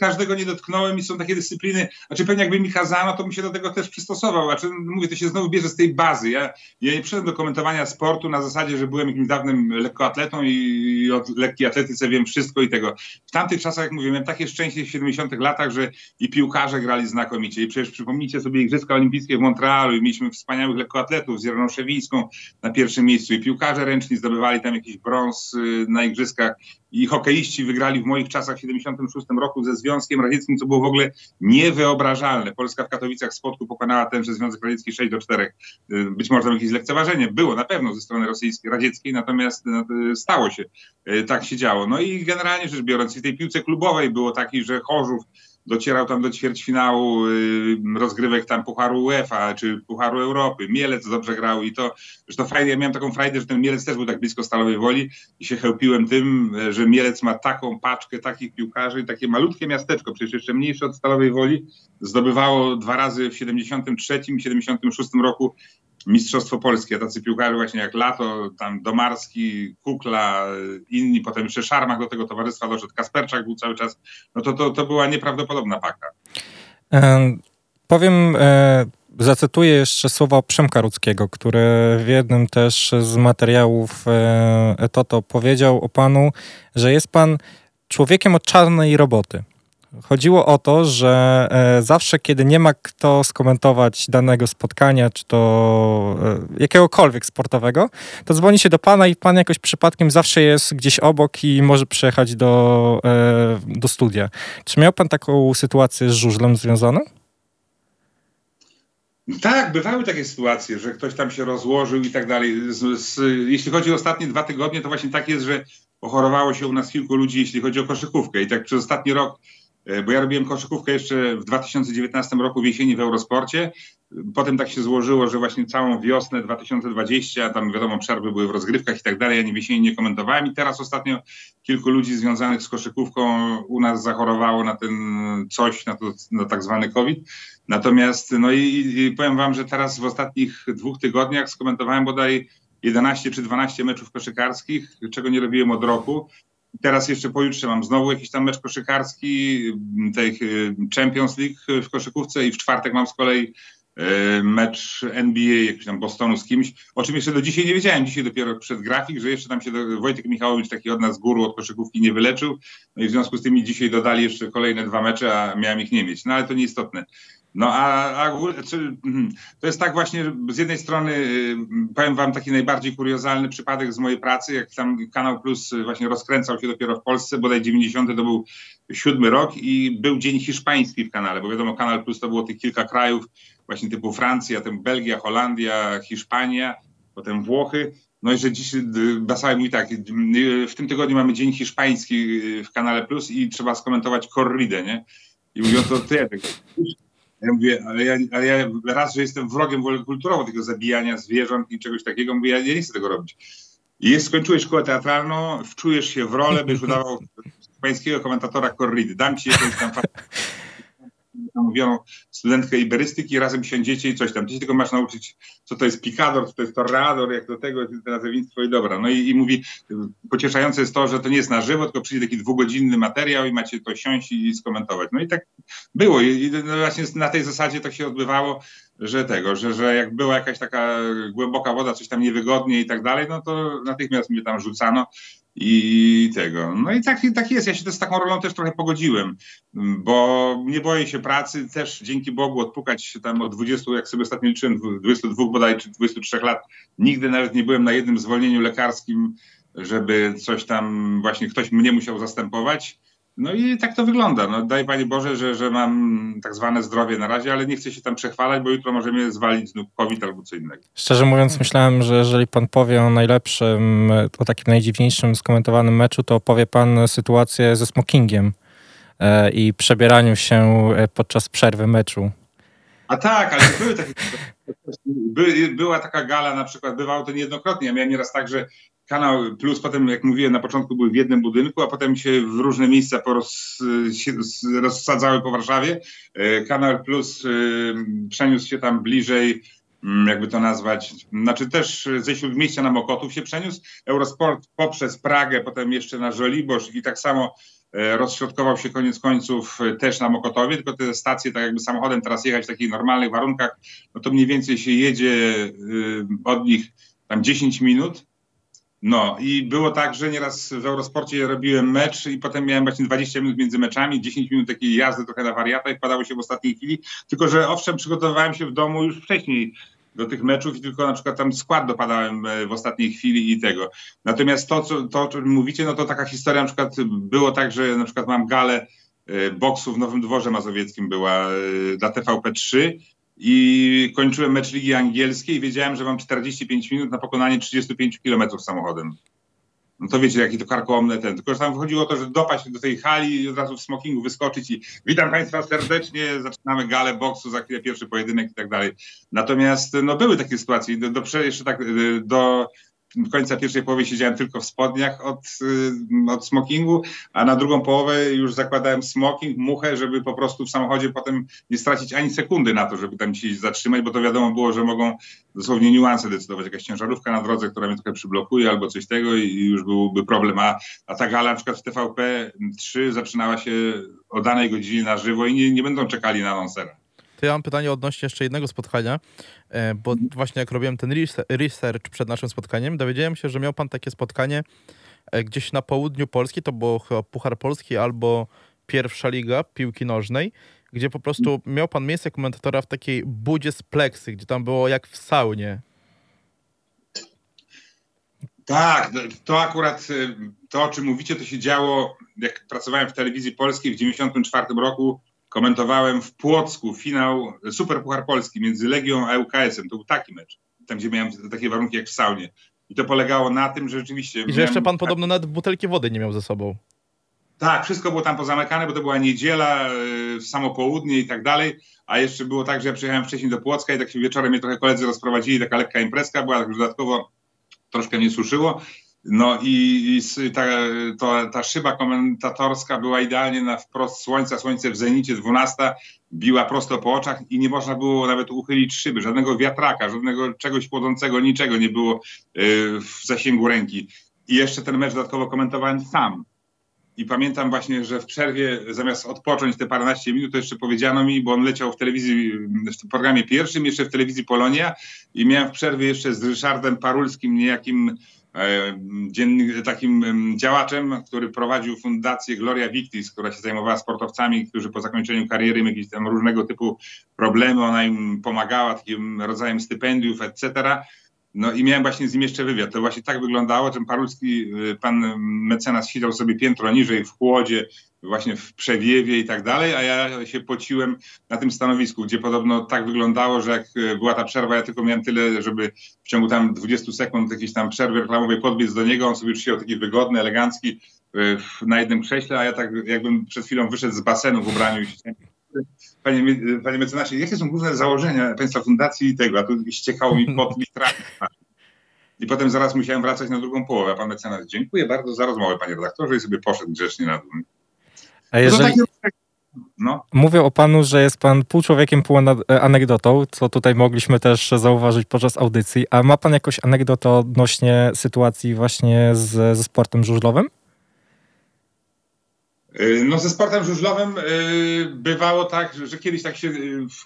Każdego nie dotknąłem i są takie dyscypliny, znaczy pewnie jakby mi kazano, to bym się do tego też przystosował, znaczy mówię, to się znowu bierze z tej bazy. Ja, ja nie przyszedłem do komentowania sportu na zasadzie, że byłem jakimś dawnym lekkoatletą i, i od lekkiej atletyce wiem wszystko i tego. W tamtych czasach, jak mówię, miałem takie szczęście w 70 latach, że i piłkarze grali znakomicie i przecież przypomnijcie sobie Igrzyska Olimpijskie w Montrealu i mieliśmy wspaniałych lekkoatletów z Jeroną Szewińską na pierwszym miejscu i piłkarze ręczni zdobywali tam jakiś brąz y, na Igrzyskach i hokeiści wygrali w moich czasach w 76 roku ze Związkiem Radzieckim, co było w ogóle niewyobrażalne. Polska w Katowicach spotku pokonała tenże Związek Radziecki 6 do 4. Być może tam jakieś lekceważenie było na pewno ze strony rosyjskiej, radzieckiej, natomiast no, stało się, tak się działo. No i generalnie rzecz biorąc, w tej piłce klubowej było taki, że Chorzów docierał tam do ćwierćfinału y, rozgrywek tam Pucharu UEFA czy Pucharu Europy. Mielec dobrze grał i to, że to fajnie, ja miałem taką frajdę, że ten Mielec też był tak blisko Stalowej Woli i się chełpiłem tym, że Mielec ma taką paczkę takich piłkarzy i takie malutkie miasteczko, przecież jeszcze mniejsze od Stalowej Woli, zdobywało dwa razy w 73 i 76 roku Mistrzostwo Polskie, tacy piłkarze właśnie jak Lato, tam Domarski, Kukla, inni, potem jeszcze Szarmach do tego towarzystwa doszedł, Kasperczak był cały czas, no to, to, to była nieprawdopodobna paka. Powiem, e, zacytuję jeszcze słowa Przemka Rudzkiego, który w jednym też z materiałów e, Etoto powiedział o panu, że jest pan człowiekiem od czarnej roboty. Chodziło o to, że e, zawsze, kiedy nie ma kto skomentować danego spotkania, czy to e, jakiegokolwiek sportowego, to dzwoni się do pana i pan jakoś przypadkiem zawsze jest gdzieś obok i może przyjechać do, e, do studia. Czy miał pan taką sytuację z żużlem związaną? Tak, bywały takie sytuacje, że ktoś tam się rozłożył i tak dalej. Z, z, jeśli chodzi o ostatnie dwa tygodnie, to właśnie tak jest, że pochorowało się u nas kilku ludzi, jeśli chodzi o koszykówkę. I tak przez ostatni rok bo ja robiłem koszykówkę jeszcze w 2019 roku w jesieni w Eurosporcie. Potem tak się złożyło, że właśnie całą wiosnę 2020, tam wiadomo, przerwy były w rozgrywkach i tak dalej, ja nie jesieni nie komentowałem i teraz ostatnio kilku ludzi związanych z koszykówką u nas zachorowało na ten coś, na, to, na tak zwany COVID. Natomiast, no i, i powiem wam, że teraz w ostatnich dwóch tygodniach skomentowałem bodaj 11 czy 12 meczów koszykarskich, czego nie robiłem od roku. Teraz jeszcze pojutrze mam znowu jakiś tam mecz koszykarski, tej Champions League w koszykówce i w czwartek mam z kolei e, mecz NBA, jakiś tam Bostonu z kimś, o czym jeszcze do dzisiaj nie wiedziałem. Dzisiaj dopiero przed grafik, że jeszcze tam się Wojtek Michałowicz, taki od nas guru od koszykówki, nie wyleczył. No i w związku z tym dzisiaj dodali jeszcze kolejne dwa mecze, a miałem ich nie mieć. No ale to nieistotne. No a, a mhm, to jest tak właśnie, z jednej strony y, powiem wam taki najbardziej kuriozalny przypadek z mojej pracy, jak tam Kanał Plus właśnie rozkręcał się dopiero w Polsce, bodaj 90 to był siódmy rok i był Dzień Hiszpański w kanale, bo wiadomo Kanal Plus to było tych kilka krajów, właśnie typu Francja, tym Belgia, Holandia, Hiszpania, potem Włochy. No i że dziś Basaj mówi tak, w tym tygodniu mamy Dzień Hiszpański w Kanale Plus i trzeba skomentować korridę, nie? I mówią to ty, ja mówię, ale ja, ale ja raz, że jestem wrogiem kulturowo tego zabijania zwierząt i czegoś takiego, mówię, ja, ja nie chcę tego robić. Jest, skończyłeś szkołę teatralną, wczujesz się w rolę, byś udawał pańskiego komentatora korridy. Dam ci jakąś tam mówioną studentkę iberystyki, razem siądziecie i coś tam. Ty się tylko masz nauczyć, co to jest pikador, co to jest torreador, jak do tego to nazewnictwo i dobra. No i, i mówi, pocieszające jest to, że to nie jest na żywo, tylko przyjdzie taki dwugodzinny materiał i macie to siąść i skomentować. No i tak było i no właśnie na tej zasadzie to się odbywało, że tego, że, że jak była jakaś taka głęboka woda, coś tam niewygodnie i tak dalej, no to natychmiast mnie tam rzucano i tego. No i tak, tak jest. Ja się z taką rolą też trochę pogodziłem, bo nie boję się pracy, też dzięki Bogu odpukać tam od 20, jak sobie ostatnio liczyłem, 22 bodaj czy 23 lat, nigdy nawet nie byłem na jednym zwolnieniu lekarskim, żeby coś tam właśnie ktoś mnie musiał zastępować. No i tak to wygląda. No, daj Panie Boże, że, że mam tak zwane zdrowie na razie, ale nie chcę się tam przechwalać, bo jutro możemy zwalić znów COVID albo co innego. Szczerze mówiąc, myślałem, że jeżeli Pan powie o najlepszym, o takim najdziwniejszym skomentowanym meczu, to opowie Pan sytuację ze smokingiem e, i przebieraniu się e, podczas przerwy meczu. A tak, ale były takie. By, była taka gala, na przykład, bywało to niejednokrotnie. Ja miałem nieraz tak, że Kanał Plus potem, jak mówiłem, na początku były w jednym budynku, a potem się w różne miejsca rozsadzały po Warszawie. E, Kanał Plus e, przeniósł się tam bliżej, mm, jakby to nazwać, znaczy też ze Śródmieścia na Mokotów się przeniósł. Eurosport poprzez Pragę, potem jeszcze na Żoliborz i tak samo e, rozśrodkował się koniec końców też na Mokotowie, tylko te stacje, tak jakby samochodem teraz jechać w takich normalnych warunkach, no to mniej więcej się jedzie od nich tam 10 minut, no i było tak, że nieraz w Eurosporcie robiłem mecz i potem miałem właśnie 20 minut między meczami, 10 minut takiej jazdy trochę na wariata i wpadało się w ostatniej chwili. Tylko, że owszem, przygotowywałem się w domu już wcześniej do tych meczów i tylko na przykład tam skład dopadałem e, w ostatniej chwili i tego. Natomiast to, co, to, o czym mówicie, no to taka historia na przykład było tak, że na przykład mam galę e, boksu w Nowym Dworze Mazowieckim była e, dla TVP3 i kończyłem mecz Ligi Angielskiej i wiedziałem, że mam 45 minut na pokonanie 35 kilometrów samochodem. No to wiecie, jaki to karkołomne ten. Tylko, że tam wychodziło o to, że dopaść do tej hali i od razu w smokingu wyskoczyć i witam Państwa serdecznie, zaczynamy galę boksu, za chwilę pierwszy pojedynek i tak dalej. Natomiast no, były takie sytuacje. Do, do, jeszcze tak do końca pierwszej połowy siedziałem tylko w spodniach od, y, od smokingu, a na drugą połowę już zakładałem smoking, muchę, żeby po prostu w samochodzie potem nie stracić ani sekundy na to, żeby tam się zatrzymać, bo to wiadomo było, że mogą dosłownie niuanse decydować. Jakaś ciężarówka na drodze, która mnie trochę przyblokuje albo coś tego i już byłby problem. A, a ta gala na przykład w TVP 3 zaczynała się o danej godzinie na żywo i nie, nie będą czekali na anonsera. To ja mam pytanie odnośnie jeszcze jednego spotkania, e, bo właśnie jak robiłem ten research przed naszym spotkaniem, dowiedziałem się, że miał pan takie spotkanie e, gdzieś na południu Polski, to było chyba Puchar Polski albo pierwsza liga piłki nożnej, gdzie po prostu miał pan miejsce komentatora w takiej budzie z pleksy, gdzie tam było jak w saunie. Tak, to akurat e, to, o czym mówicie, to się działo, jak pracowałem w telewizji polskiej w 1994 roku komentowałem w Płocku finał Super Puchar Polski między Legią a UKS-em. To był taki mecz, tam gdzie miałem takie warunki jak w saunie. I to polegało na tym, że rzeczywiście... I że jeszcze pan podobno nawet butelki wody nie miał ze sobą. Tak, wszystko było tam pozamykane, bo to była niedziela, w samo południe i tak dalej. A jeszcze było tak, że ja przyjechałem wcześniej do Płocka i tak się wieczorem mnie trochę koledzy rozprowadzili, taka lekka imprezka była, tak dodatkowo troszkę mnie suszyło. No i, i ta, to, ta szyba komentatorska była idealnie na wprost słońca, słońce w zenicie, 12, biła prosto po oczach i nie można było nawet uchylić szyby, żadnego wiatraka, żadnego czegoś płodzącego, niczego nie było y, w zasięgu ręki. I jeszcze ten mecz dodatkowo komentowałem sam. I pamiętam właśnie, że w przerwie zamiast odpocząć te paręnaście minut, to jeszcze powiedziano mi, bo on leciał w telewizji, w programie pierwszym, jeszcze w telewizji Polonia i miałem w przerwie jeszcze z Ryszardem Parulskim, niejakim takim działaczem, który prowadził fundację Gloria Victis, która się zajmowała sportowcami, którzy po zakończeniu kariery mieli tam różnego typu problemy. Ona im pomagała takim rodzajem stypendiów, etc. No i miałem właśnie z nim jeszcze wywiad. To właśnie tak wyglądało, że Parulski, y, pan mecenas siedział sobie piętro niżej w chłodzie, właśnie w przewiewie i tak dalej, a ja się pociłem na tym stanowisku, gdzie podobno tak wyglądało, że jak y, była ta przerwa, ja tylko miałem tyle, żeby w ciągu tam 20 sekund jakiejś tam przerwy reklamowej podbiec do niego, on sobie już siedział taki wygodny, elegancki y, na jednym krześle, a ja tak jakbym przed chwilą wyszedł z basenu w ubraniu i Panie, panie mecenasie, jakie są główne założenia Państwa fundacji i tego? A tu ściekało mi pod litrami. I potem zaraz musiałem wracać na drugą połowę. Pan mecenas, dziękuję bardzo za rozmowę, panie redaktorze, i sobie poszedł grzecznie na dół. A no jeżeli... No. Mówię o panu, że jest pan pół człowiekiem, pół anegdotą, co tutaj mogliśmy też zauważyć podczas audycji. A ma pan jakąś anegdotę odnośnie sytuacji właśnie z, ze sportem żużlowym? Y, no ze sportem żużlowym y, bywało tak, że kiedyś tak się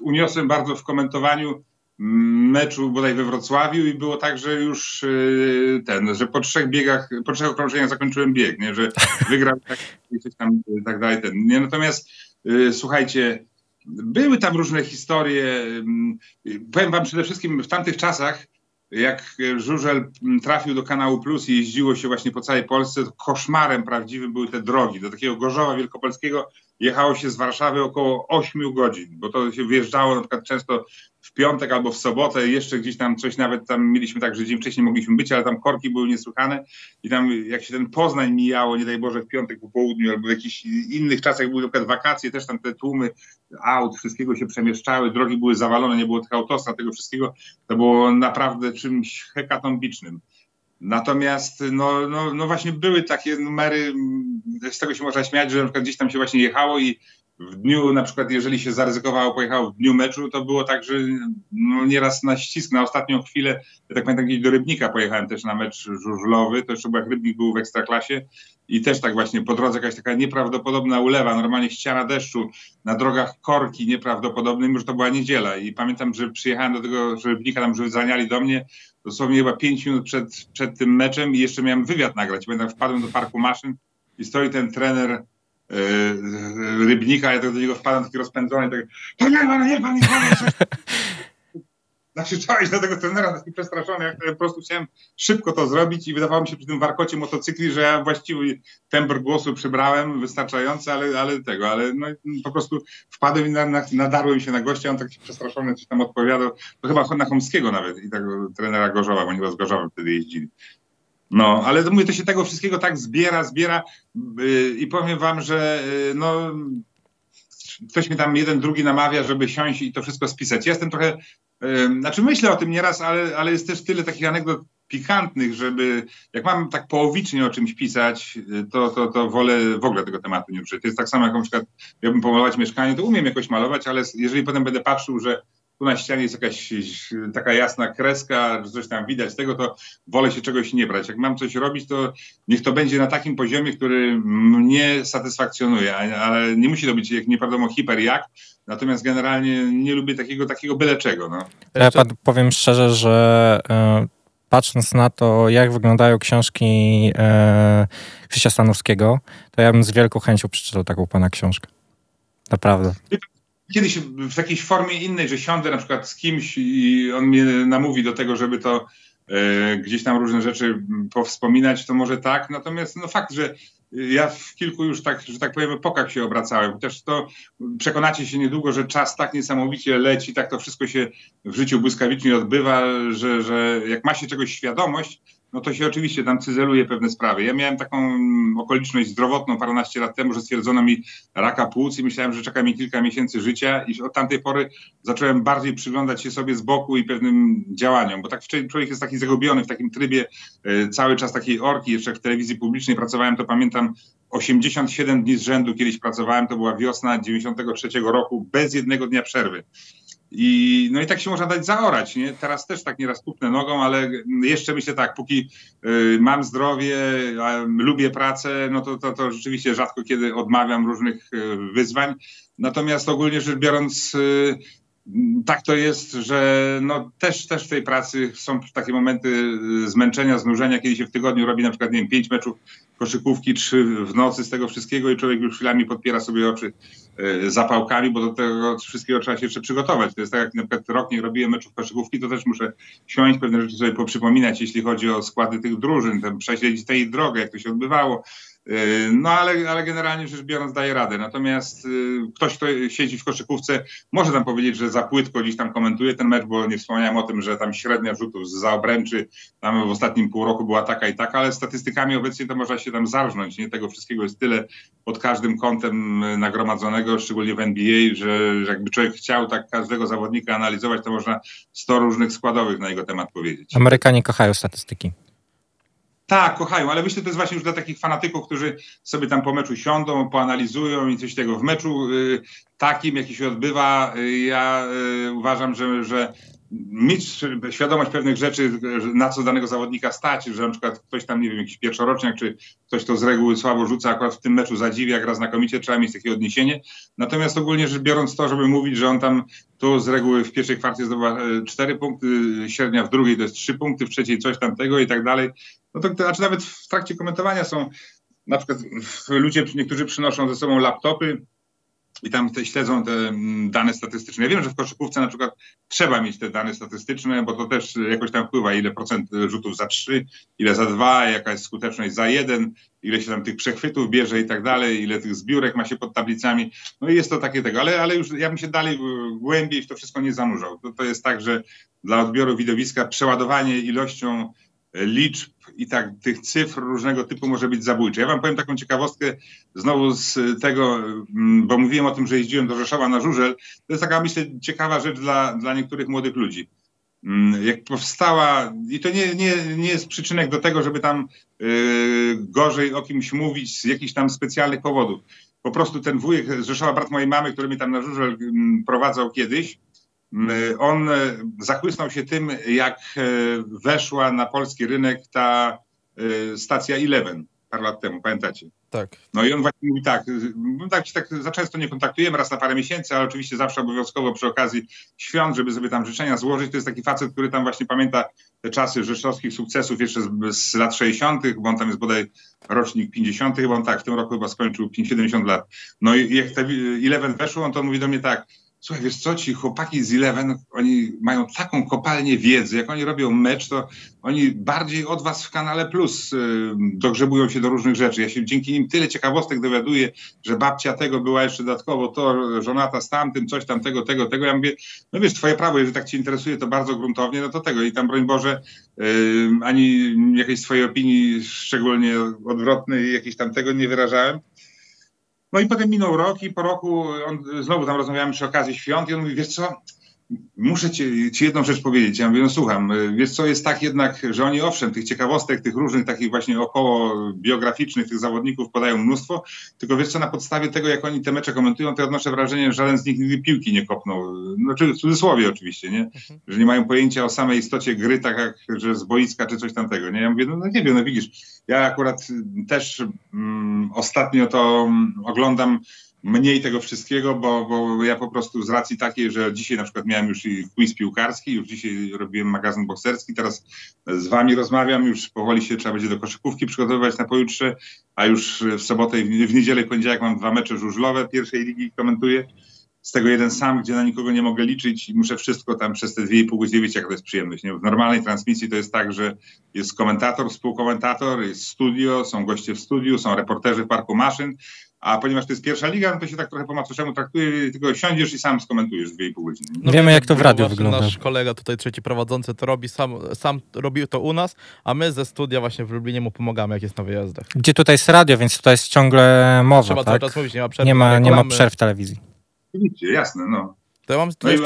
uniosłem bardzo w komentowaniu meczu bodaj we Wrocławiu i było tak, że już ten, że po trzech biegach, po trzech okrążeniach zakończyłem bieg, nie, że wygrał tak, tam, tak dalej. Ten. Nie, natomiast słuchajcie, były tam różne historie. Powiem wam przede wszystkim w tamtych czasach jak Żużel trafił do kanału Plus i jeździło się właśnie po całej Polsce, to koszmarem prawdziwym były te drogi. Do takiego Gorzowa Wielkopolskiego jechało się z Warszawy około 8 godzin, bo to się wyjeżdżało na przykład często w piątek albo w sobotę, jeszcze gdzieś tam coś nawet tam mieliśmy tak, że dzień wcześniej mogliśmy być, ale tam korki były niesłychane i tam jak się ten Poznań mijało, nie daj Boże, w piątek po południu albo w jakichś innych czasach, były na przykład wakacje, też tam te tłumy aut, wszystkiego się przemieszczały, drogi były zawalone, nie było tych autostrad, tego wszystkiego, to było naprawdę czymś hekatombicznym. Natomiast no, no, no właśnie były takie numery, z tego się można śmiać, że na przykład gdzieś tam się właśnie jechało i w dniu, na przykład jeżeli się zaryzykowało, pojechało w dniu meczu, to było tak, że no, nieraz na ścisk, na ostatnią chwilę, ja tak pamiętam, gdzieś do Rybnika pojechałem też na mecz żużlowy, to jeszcze jak Rybnik był w Ekstraklasie i też tak właśnie po drodze jakaś taka nieprawdopodobna ulewa, normalnie ściana deszczu, na drogach korki nieprawdopodobne, mimo że to była niedziela. I pamiętam, że przyjechałem do tego Rybnika, tam że zaniali do mnie, dosłownie chyba pięć minut przed, przed tym meczem i jeszcze miałem wywiad nagrać, pamiętam, wpadłem do parku maszyn i stoi ten trener Rybnika, ja do niego wpadam taki rozpędzony, tak, to nie pan, nie pan, nie pan, nakrzyczałeś do tego trenera, taki przestraszony, jak po prostu chciałem szybko to zrobić i wydawało mi się przy tym warkocie motocykli, że ja właściwy tembr głosu przybrałem, wystarczający, ale, ale tego, ale no, po prostu wpadłem i na, na, nadarłem się na gościa, on tak przestraszony coś tam odpowiadał, to chyba na Chomskiego nawet i tego trenera Gorzowa, bo oni z Gorzowem wtedy jeździli. No, ale mówię, to się tego wszystkiego tak zbiera, zbiera yy, i powiem wam, że yy, no ktoś mi tam jeden, drugi namawia, żeby siąść i to wszystko spisać. Jestem trochę znaczy myślę o tym nieraz, ale, ale jest też tyle takich anegdot pikantnych, żeby jak mam tak połowicznie o czymś pisać, to, to, to wolę w ogóle tego tematu nie ruszyć. To jest tak samo jak na przykład pomalować mieszkanie, to umiem jakoś malować, ale jeżeli potem będę patrzył, że tu na ścianie jest jakaś taka jasna kreska, że coś tam widać tego, to wolę się czegoś nie brać. Jak mam coś robić, to niech to będzie na takim poziomie, który mnie satysfakcjonuje, ale nie musi to być jak nie wiadomo hiper jak, natomiast generalnie nie lubię takiego, takiego byle czego. No. Ja powiem szczerze, że e, patrząc na to, jak wyglądają książki e, Krzysia Stanowskiego, to ja bym z wielką chęcią przeczytał taką pana książkę. Naprawdę kiedyś w jakiejś formie innej, że siądę na przykład z kimś i on mnie namówi do tego, żeby to e, gdzieś tam różne rzeczy powspominać, to może tak. Natomiast no fakt, że ja w kilku już tak, że tak powiem, epokach się obracałem. Chociaż to przekonacie się niedługo, że czas tak niesamowicie leci, tak to wszystko się w życiu błyskawicznie odbywa, że, że jak ma się czegoś świadomość, no to się oczywiście tam cyzeluje pewne sprawy. Ja miałem taką okoliczność zdrowotną paręnaście lat temu, że stwierdzono mi raka płuc i myślałem, że czeka mi kilka miesięcy życia i od tamtej pory zacząłem bardziej przyglądać się sobie z boku i pewnym działaniom, bo tak człowiek jest taki zagubiony w takim trybie e, cały czas takiej orki. Jeszcze w telewizji publicznej pracowałem, to pamiętam 87 dni z rzędu kiedyś pracowałem, to była wiosna 93 roku, bez jednego dnia przerwy. I, no i tak się można dać zaorać. Nie? Teraz też tak nieraz tupnę nogą, ale jeszcze myślę tak, póki y, mam zdrowie, y, lubię pracę, no to, to, to rzeczywiście rzadko kiedy odmawiam różnych y, wyzwań. Natomiast ogólnie rzecz biorąc, y, tak to jest, że no też, też w tej pracy są takie momenty zmęczenia, znużenia, kiedy się w tygodniu robi na przykład, nie wiem, pięć meczów koszykówki, trzy w nocy z tego wszystkiego i człowiek już chwilami podpiera sobie oczy zapałkami, bo do tego wszystkiego trzeba się jeszcze przygotować. To jest tak, jak na przykład rok nie robiłem meczów koszykówki, to też muszę siąść, pewne rzeczy sobie poprzypominać, jeśli chodzi o składy tych drużyn, tam prześledzić tej drogę, jak to się odbywało. Yy, no ale, ale generalnie rzecz biorąc daje radę. Natomiast yy, ktoś, kto siedzi w koszykówce, może tam powiedzieć, że za płytko gdzieś tam komentuje ten mecz, bo nie wspomniałem o tym, że tam średnia rzutów za obręczy tam w ostatnim pół roku była taka i taka, ale statystykami obecnie to można się tam zarżnąć. Nie? Tego wszystkiego jest tyle pod każdym kątem nagromadzonego, szczególnie w NBA, że jakby człowiek chciał tak każdego zawodnika analizować, to można 100 różnych składowych na jego temat powiedzieć. Amerykanie kochają statystyki. Tak, kochają, ale myślę, że to jest właśnie już dla takich fanatyków, którzy sobie tam po meczu siądą, poanalizują i coś tego. W meczu y, takim, jaki się odbywa, y, ja y, uważam, że, że mieć świadomość pewnych rzeczy, na co danego zawodnika stać, że na przykład ktoś tam, nie wiem, jakiś pierwszoroczniak, czy ktoś to z reguły słabo rzuca, akurat w tym meczu zadziwia, gra znakomicie, trzeba mieć takie odniesienie. Natomiast ogólnie rzecz biorąc to, żeby mówić, że on tam tu z reguły w pierwszej kwarcie zdobywa e, cztery punkty, średnia w drugiej to jest trzy punkty, w trzeciej coś tamtego i tak dalej, no to znaczy nawet w trakcie komentowania są na przykład ludzie, niektórzy przynoszą ze sobą laptopy, i tam te, śledzą te mm, dane statystyczne. Ja wiem, że w koszykówce na przykład trzeba mieć te dane statystyczne, bo to też jakoś tam wpływa, ile procent rzutów za trzy, ile za dwa, jaka jest skuteczność za jeden, ile się tam tych przechwytów bierze i tak dalej, ile tych zbiórek ma się pod tablicami. No i jest to takie tego, ale, ale już ja bym się dalej głębiej w to wszystko nie zanurzał. To, to jest tak, że dla odbioru widowiska przeładowanie ilością liczb i tak tych cyfr różnego typu może być zabójcze. Ja wam powiem taką ciekawostkę znowu z tego, mm, bo mówiłem o tym, że jeździłem do Rzeszowa na żużel. To jest taka, myślę, ciekawa rzecz dla, dla niektórych młodych ludzi. Mm, jak powstała, i to nie, nie, nie jest przyczynek do tego, żeby tam yy, gorzej o kimś mówić z jakichś tam specjalnych powodów. Po prostu ten wujek z Rzeszowa, brat mojej mamy, który mnie tam na żużel yy, prowadzał kiedyś, on e, zachłysnął się tym, jak e, weszła na polski rynek ta e, stacja Eleven parę lat temu, pamiętacie? Tak. No i on właśnie mówi tak, no tak, tak za często nie kontaktujemy, raz na parę miesięcy, ale oczywiście zawsze obowiązkowo przy okazji świąt, żeby sobie tam życzenia złożyć. To jest taki facet, który tam właśnie pamięta te czasy rzeszowskich sukcesów jeszcze z, z lat 60., bo on tam jest bodaj rocznik 50., chyba on tak, w tym roku chyba skończył 70 lat. No i jak te Eleven weszło, on to mówi do mnie tak, Słuchaj, wiesz co, ci chłopaki z Eleven, oni mają taką kopalnię wiedzy, jak oni robią mecz, to oni bardziej od was w kanale Plus y, dogrzebują się do różnych rzeczy. Ja się dzięki nim tyle ciekawostek dowiaduję, że babcia tego była jeszcze dodatkowo, to żonata z tamtym, coś tam tego, tego, tego. Ja mówię, no wiesz, twoje prawo, jeżeli tak ci interesuje, to bardzo gruntownie, no to tego. I tam, broń Boże, y, ani jakiejś swojej opinii szczególnie odwrotnej, jakiejś tam tego nie wyrażałem. No i potem minął rok i po roku on, znowu tam rozmawiamy przy okazji świąt i on mówi, wiesz co, muszę ci, ci, jedną rzecz powiedzieć. Ja mówię, no słucham, wiesz co, jest tak jednak, że oni owszem, tych ciekawostek, tych różnych takich właśnie około biograficznych tych zawodników podają mnóstwo, tylko wiesz co, na podstawie tego, jak oni te mecze komentują, to ja odnoszę wrażenie, że żaden z nich nigdy piłki nie kopnął. Znaczy w cudzysłowie oczywiście, nie? Mhm. Że nie mają pojęcia o samej istocie gry, tak jak, że z boiska czy coś tamtego, nie? Ja mówię, no, no nie wiem, no widzisz, ja akurat też mm, ostatnio to mm, oglądam mniej tego wszystkiego, bo, bo ja po prostu z racji takiej, że dzisiaj na przykład miałem już quiz piłkarski, już dzisiaj robiłem magazyn bokserski, teraz z wami rozmawiam, już powoli się trzeba będzie do koszykówki przygotowywać na pojutrze, a już w sobotę i w niedzielę i poniedziałek mam dwa mecze żużlowe pierwszej ligi komentuję. Z tego jeden sam, gdzie na nikogo nie mogę liczyć i muszę wszystko tam przez te dwie i pół godziny wiedzieć, jaka to jest przyjemność. Nie? W normalnej transmisji to jest tak, że jest komentator, współkomentator, jest studio, są goście w studiu, są reporterzy w parku maszyn, a ponieważ to jest pierwsza liga, no to się tak trochę po macoszemu traktuje, tylko siądziesz i sam skomentujesz dwie i pół godziny. No Wiemy, jak to w radiu wygląda. Nasz kolega tutaj, trzeci prowadzący, to robi sam, sam robił to u nas, a my ze studia właśnie w Lublinie mu pomagamy, jak jest na wyjazdach. Gdzie tutaj jest radio, więc tutaj jest ciągle mowa, Trzeba tak? cały czas mówić, nie ma przerw. Nie ma, nie ma przerw w telewizji. Oczywiście, jasne, no. To ja mam no być,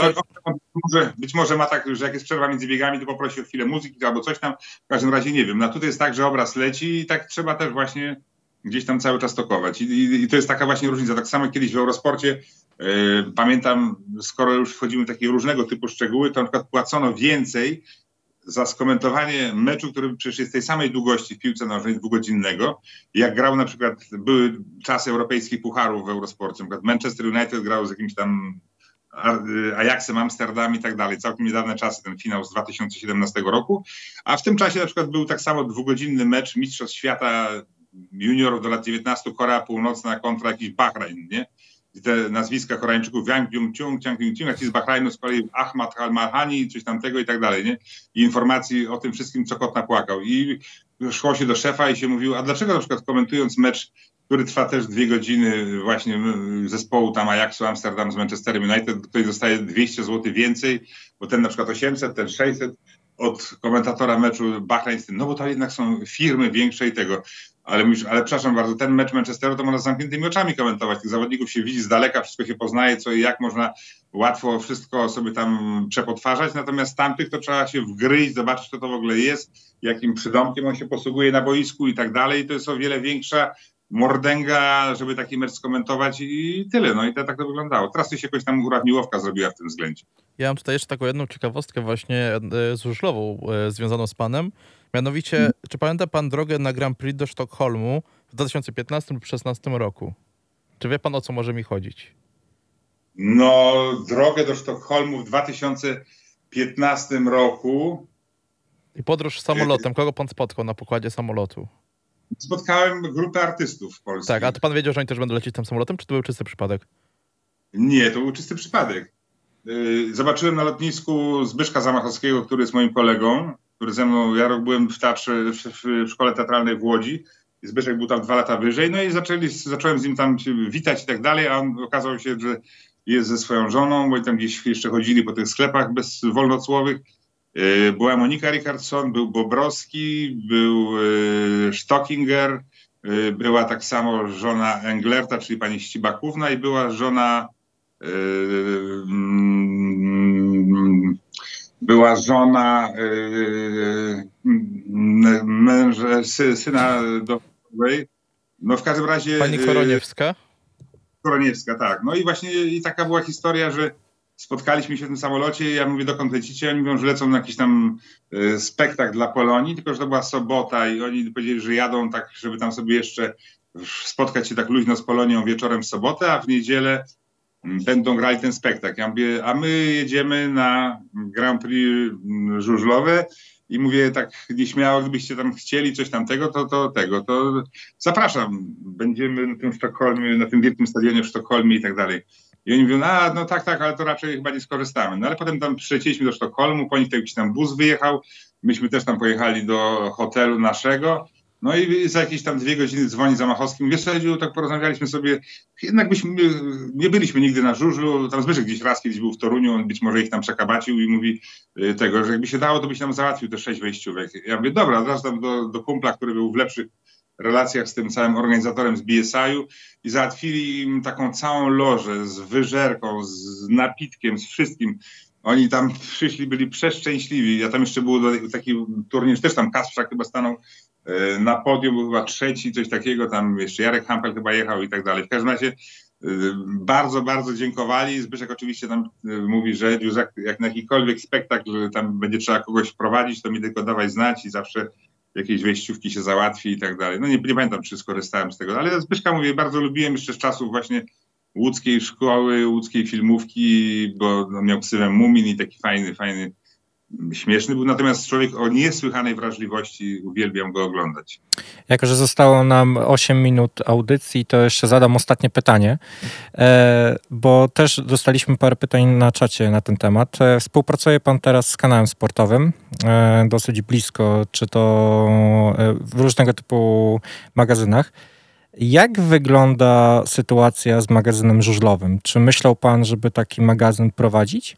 może, być może ma tak, że jak jest przerwa między biegami, to poprosi o chwilę muzyki albo coś tam. W każdym razie nie wiem. No tutaj jest tak, że obraz leci i tak trzeba też właśnie gdzieś tam cały czas tokować. I, i, i to jest taka właśnie różnica. Tak samo kiedyś w Eurosporcie, yy, pamiętam, skoro już wchodzimy w takie różnego typu szczegóły, to na przykład płacono więcej za skomentowanie meczu, który przecież jest tej samej długości w piłce nożnej dwugodzinnego, jak grał na przykład, były czasy europejskich pucharów w Eurosporcie, na przykład Manchester United grał z jakimś tam Ajaxem Amsterdam i tak dalej. Całkiem niedawne czasy, ten finał z 2017 roku. A w tym czasie na przykład był tak samo dwugodzinny mecz Mistrzostw Świata juniorów do lat 19 Korea Północna kontra jakiś Bahrain, nie? I te nazwiska Koreańczyków, Wang Jung-chung, Chang Ying-chung, jak ci z Bahrajnu z kolei Ahmad Al-Marhani, coś tamtego i tak dalej, nie? I informacji o tym wszystkim, co kot napłakał. I szło się do szefa i się mówiło, a dlaczego na przykład komentując mecz który trwa też dwie godziny właśnie zespołu tam Ajaxu Amsterdam z Manchesterem United, ktoś dostaje 200 zł więcej, bo ten na przykład 800, ten 600 od komentatora meczu Bahrain, no bo to jednak są firmy większe i tego. Ale mówisz, ale przepraszam bardzo, ten mecz Manchesteru to można z zamkniętymi oczami komentować. Tych zawodników się widzi z daleka, wszystko się poznaje, co i jak można łatwo wszystko sobie tam przepotwarzać. Natomiast tamtych to trzeba się wgryźć, zobaczyć, co to w ogóle jest, jakim przydomkiem on się posługuje na boisku i tak dalej. To jest o wiele większa mordęga, żeby taki mecz skomentować i tyle. No i to, tak to wyglądało. Teraz się jakoś tam urawniłowka zrobiła w tym względzie. Ja mam tutaj jeszcze taką jedną ciekawostkę właśnie e, żużlową e, związaną z panem. Mianowicie, hmm. czy pamięta pan drogę na Grand Prix do Sztokholmu w 2015 lub 2016 roku? Czy wie pan o co może mi chodzić? No, drogę do Sztokholmu w 2015 roku. I podróż samolotem. Kogo pan spotkał na pokładzie samolotu? spotkałem grupę artystów w Polsce. Tak, a to pan wiedział, że oni też będą lecieć tym samolotem, czy to był czysty przypadek? Nie, to był czysty przypadek. Y, zobaczyłem na lotnisku Zbyszka Zamachowskiego, który jest moim kolegą, ze mną, ja rok byłem w teatrze, w, w szkole teatralnej w Łodzi, Zbyszek był tam dwa lata wyżej, no i zaczęli, zacząłem z nim tam witać i tak dalej, a on okazał się, że jest ze swoją żoną, bo i tam gdzieś jeszcze chodzili po tych sklepach bez wolnocłowych. Y, była Monika Richardson, był Bobrowski, był y, Stockinger, y, była tak samo żona Englerta, czyli pani Ścibakówna i była żona mm, była żona męża, syna do No w każdym razie... Pani Koroniewska? Koroniewska, tak. No i właśnie i taka była historia, że spotkaliśmy się w tym samolocie, ja mówię, dokąd lecicie? Oni mówią, że lecą na jakiś tam spektakl dla Polonii, tylko że to była sobota i oni powiedzieli, że jadą tak, żeby tam sobie jeszcze spotkać się tak luźno z Polonią wieczorem w sobotę, a w niedzielę będą grali ten spektakl. Ja mówię, a my jedziemy na Grand Prix mm, żużlowe i mówię tak nieśmiało, gdybyście tam chcieli coś tamtego, to, to tego, to zapraszam. Będziemy na tym Sztokholmie, na tym wielkim stadionie w Sztokholmie i tak dalej. I oni mówią, a no tak, tak, ale to raczej chyba nie skorzystamy. No ale potem tam przylecieliśmy do Sztokholmu, po nich tam bus wyjechał, myśmy też tam pojechali do hotelu naszego, no i za jakieś tam dwie godziny dzwoni Zamachowski. Mówię, Sedziu, tak porozmawialiśmy sobie, jednak byśmy, nie byliśmy nigdy na żużlu, tam Zbyszek gdzieś raz kiedyś był w Toruniu, on być może ich tam przekabacił i mówi y, tego, że jakby się dało, to byś nam załatwił te sześć wejściówek. Ja mówię, dobra, zaraz tam do, do kumpla, który był w lepszych relacjach z tym całym organizatorem z BSI-u i załatwili im taką całą lożę z wyżerką, z napitkiem, z wszystkim. Oni tam przyszli, byli przeszczęśliwi. Ja tam jeszcze był taki turniej, też tam Kasprzak chyba stanął e, na podium, był chyba trzeci, coś takiego, tam jeszcze Jarek Hampel chyba jechał i tak dalej. W każdym razie e, bardzo, bardzo dziękowali. Zbyszek oczywiście tam e, mówi, że jak, jak na jakikolwiek spektakl tam będzie trzeba kogoś wprowadzić, to mi tylko dawaj znać i zawsze jakieś wejściówki się załatwi i tak dalej. No nie, nie pamiętam, czy skorzystałem z tego, ale Zbyszka mówię, bardzo lubiłem jeszcze z czasów właśnie łódzkiej szkoły, łódzkiej filmówki, bo on miał ksywę Mumin i taki fajny, fajny śmieszny był, natomiast człowiek o niesłychanej wrażliwości, uwielbiam go oglądać. Jako, że zostało nam 8 minut audycji, to jeszcze zadam ostatnie pytanie, e, bo też dostaliśmy parę pytań na czacie na ten temat. E, współpracuje pan teraz z kanałem sportowym, e, dosyć blisko, czy to w różnego typu magazynach. Jak wygląda sytuacja z magazynem żużlowym? Czy myślał pan, żeby taki magazyn prowadzić?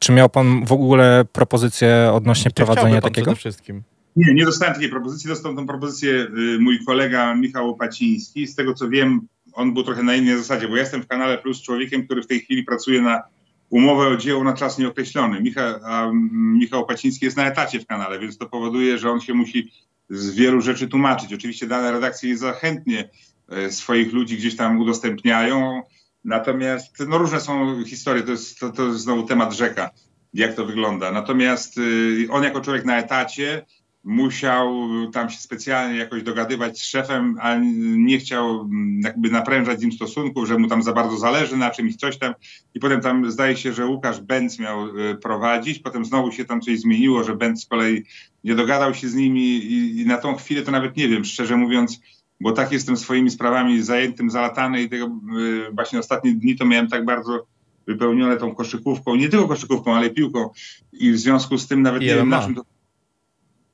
Czy miał pan w ogóle propozycję odnośnie prowadzenia takiego? Przede wszystkim. Nie, nie dostałem takiej propozycji. Dostał tę propozycję y, mój kolega Michał Opaciński. Z tego co wiem, on był trochę na innej zasadzie, bo ja jestem w kanale Plus człowiekiem, który w tej chwili pracuje na umowę o dzieło na czas nieokreślony. Michał, a Michał Opaciński jest na etacie w kanale, więc to powoduje, że on się musi z wielu rzeczy tłumaczyć. Oczywiście dane redakcje zachętnie e, swoich ludzi gdzieś tam udostępniają. Natomiast no różne są historie, to jest, to, to jest znowu temat rzeka, jak to wygląda. Natomiast y, on jako człowiek na etacie musiał tam się specjalnie jakoś dogadywać z szefem, a nie chciał mm, jakby naprężać z nim stosunków, że mu tam za bardzo zależy na czymś, coś tam. I potem tam zdaje się, że Łukasz Benz miał y, prowadzić, potem znowu się tam coś zmieniło, że Benz z kolei nie dogadał się z nimi i, i na tą chwilę to nawet nie wiem, szczerze mówiąc, bo tak jestem swoimi sprawami zajętym, zalatany i tego y, właśnie ostatnie dni to miałem tak bardzo wypełnione tą koszykówką, nie tylko koszykówką, ale piłką. I w związku z tym nawet I nie wiem na czym to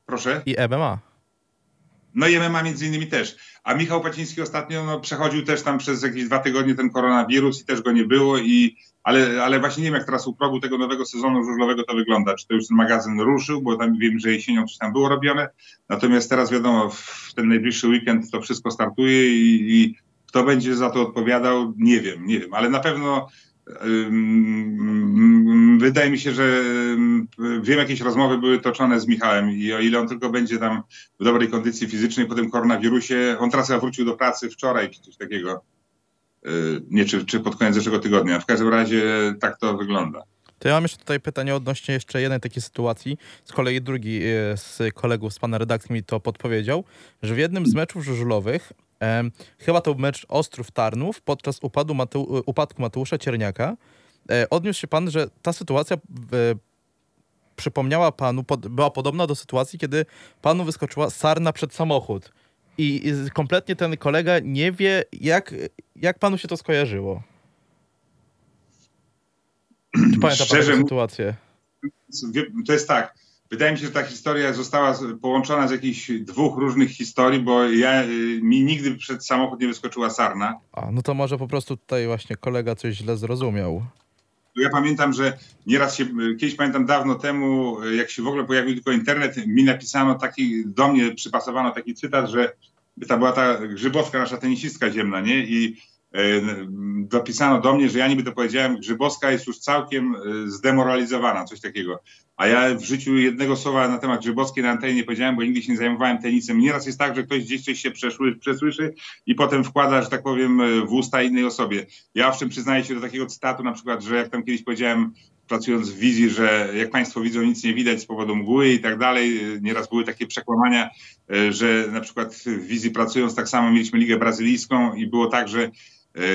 Proszę? I MMA. No i MMA między innymi też. A Michał Paciński ostatnio no, przechodził też tam przez jakieś dwa tygodnie ten koronawirus i też go nie było, i, ale, ale właśnie nie wiem jak teraz u progu tego nowego sezonu żużlowego to wygląda. Czy to już ten magazyn ruszył, bo tam wiem, że jesienią coś tam było robione. Natomiast teraz wiadomo, w ten najbliższy weekend to wszystko startuje i, i kto będzie za to odpowiadał, nie wiem, nie wiem, ale na pewno Wydaje mi się, że wiem, jakieś rozmowy były toczone z Michałem i o ile on tylko będzie tam w dobrej kondycji fizycznej po tym koronawirusie, on teraz wrócił do pracy wczoraj czy coś takiego. Y, nie, czy, czy pod koniec zeszłego tygodnia. W każdym razie tak to wygląda. To ja mam jeszcze tutaj pytanie odnośnie jeszcze jednej takiej sytuacji. Z kolei drugi y, z kolegów z pana redakcji mi to podpowiedział, że w jednym z meczów żużlowych chyba to był mecz Ostrów-Tarnów podczas upadu Mateu upadku Mateusza Cierniaka. E, odniósł się pan, że ta sytuacja przypomniała panu, pod, była podobna do sytuacji, kiedy panu wyskoczyła sarna przed samochód. I, I, kompletnie ten kolega nie wie, jak, jak panu się to skojarzyło. Czy pamięta pan tę sytuację? To jest tak. Wydaje mi się, że ta historia została połączona z jakichś dwóch różnych historii, bo ja, y, mi nigdy przed samochód nie wyskoczyła sarna. A, no to może po prostu tutaj właśnie kolega coś źle zrozumiał. Ja pamiętam, że nieraz się, y, kiedyś pamiętam dawno temu, y, jak się w ogóle pojawił tylko internet, mi napisano taki, do mnie przypasowano taki cytat, że to była ta Grzybowska, nasza tenisistka ziemna, nie? I dopisano do mnie, że ja niby to powiedziałem, Grzybowska jest już całkiem e, zdemoralizowana, coś takiego. A ja w życiu jednego słowa na temat Grzybowskiej na antenie nie powiedziałem, bo nigdy się nie zajmowałem tenisem. Nieraz jest tak, że ktoś gdzieś coś się przeszły, przesłyszy i potem wkłada, że tak powiem, w usta innej osobie. Ja owszem przyznaję się do takiego cytatu na przykład, że jak tam kiedyś powiedziałem, pracując w wizji, że jak Państwo widzą, nic nie widać z powodu mgły i tak dalej. Nieraz były takie przekłamania, e, że na przykład w wizji pracując tak samo mieliśmy Ligę Brazylijską i było tak, że E,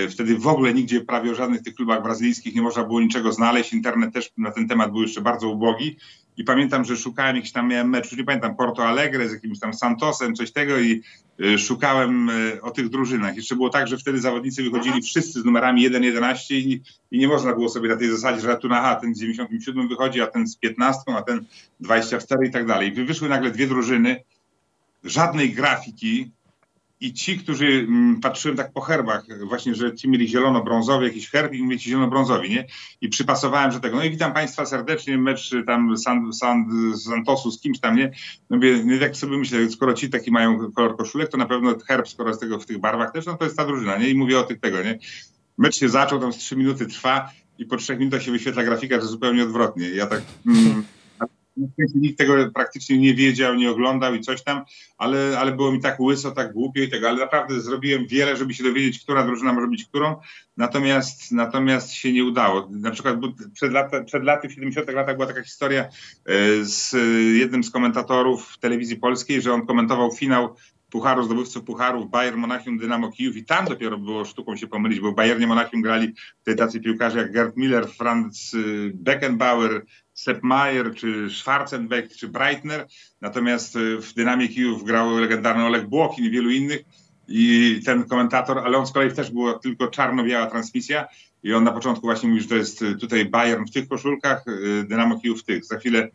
wtedy w ogóle nigdzie prawie o żadnych tych klubach brazylijskich nie można było niczego znaleźć. Internet też na ten temat był jeszcze bardzo ubogi. I pamiętam, że szukałem jakiś tam, miałem mecz, nie pamiętam, Porto Alegre z jakimś tam Santosem, coś tego i e, szukałem e, o tych drużynach. Jeszcze było tak, że wtedy zawodnicy wychodzili wszyscy z numerami 1-11 i, i nie można było sobie na tej zasadzie, że tu na aha, ten z 97 wychodzi, a ten z 15, a ten 24 i tak dalej. Wyszły nagle dwie drużyny, żadnej grafiki, i ci, którzy mm, patrzyłem tak po herbach, właśnie, że ci mieli zielono-brązowy jakiś herb i mieli zielono-brązowi, nie? I przypasowałem, że tego. No i witam Państwa serdecznie, mecz tam San, San, Santosu z kimś tam, nie? No mówię, jak sobie myślę, skoro ci taki mają kolor koszulek, to na pewno herb, skoro z tego w tych barwach też, no to jest ta drużyna, nie? I mówię o tych tego, nie? Mecz się zaczął, tam z trzy minuty trwa i po trzech minutach się wyświetla grafika, że zupełnie odwrotnie. Ja tak... Mm, nikt tego praktycznie nie wiedział, nie oglądał i coś tam, ale, ale było mi tak łyso, tak głupio i tego, ale naprawdę zrobiłem wiele, żeby się dowiedzieć, która drużyna może być którą, natomiast, natomiast się nie udało. Na przykład przed, przed laty, w 70 latach była taka historia e, z jednym z komentatorów telewizji polskiej, że on komentował finał Pucharu, zdobywców Pucharów, Bayern Monachium, Dynamo Kijów. I tam dopiero było sztuką się pomylić, bo w Bayernie Monachium grali te tacy piłkarze jak Gerd Miller, Franz y, Beckenbauer, Sepp Mayer, czy Schwarzenbeck, czy Breitner, natomiast y, w Dynamie Kijów grał legendarny Oleg Błokin i wielu innych. I ten komentator, ale on z kolei też była tylko czarno-biała transmisja. I on na początku właśnie mówił, że to jest y, tutaj Bayern w tych koszulkach, Dynamo Kijów w tych. Za chwilę,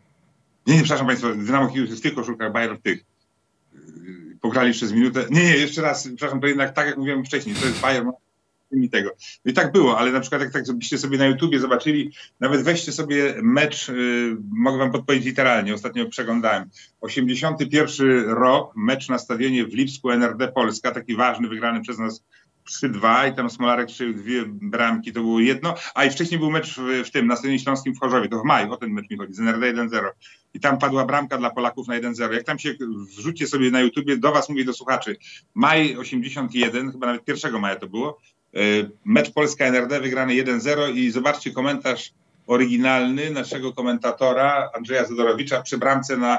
nie, nie, przepraszam Państwa, Dynamo Kijów jest w tych koszulkach, Bayern w tych pograli przez minutę. Nie, nie, jeszcze raz, przepraszam, to jednak tak jak mówiłem wcześniej, to jest Bayern i tego. No i tak było, ale na przykład jak tak byście sobie na YouTubie zobaczyli, nawet weźcie sobie mecz, yy, mogę wam podpowiedzieć literalnie, ostatnio przeglądałem. 81 rok, mecz na stadionie w Lipsku NRD Polska, taki ważny, wygrany przez nas 3-2 i tam Smolarek strzelił dwie bramki, to było jedno, a i wcześniej był mecz w, w tym, na Stadionie Śląskim w Chorzowie, to w maju, o ten mecz mi chodzi, z NRD 1-0 i tam padła bramka dla Polaków na 1-0. Jak tam się wrzućcie sobie na YouTubie, do was mówię, do słuchaczy, maj 81, chyba nawet 1 maja to było, e, mecz Polska-NRD wygrany 1-0 i zobaczcie komentarz oryginalny naszego komentatora Andrzeja Zadorowicza przy bramce na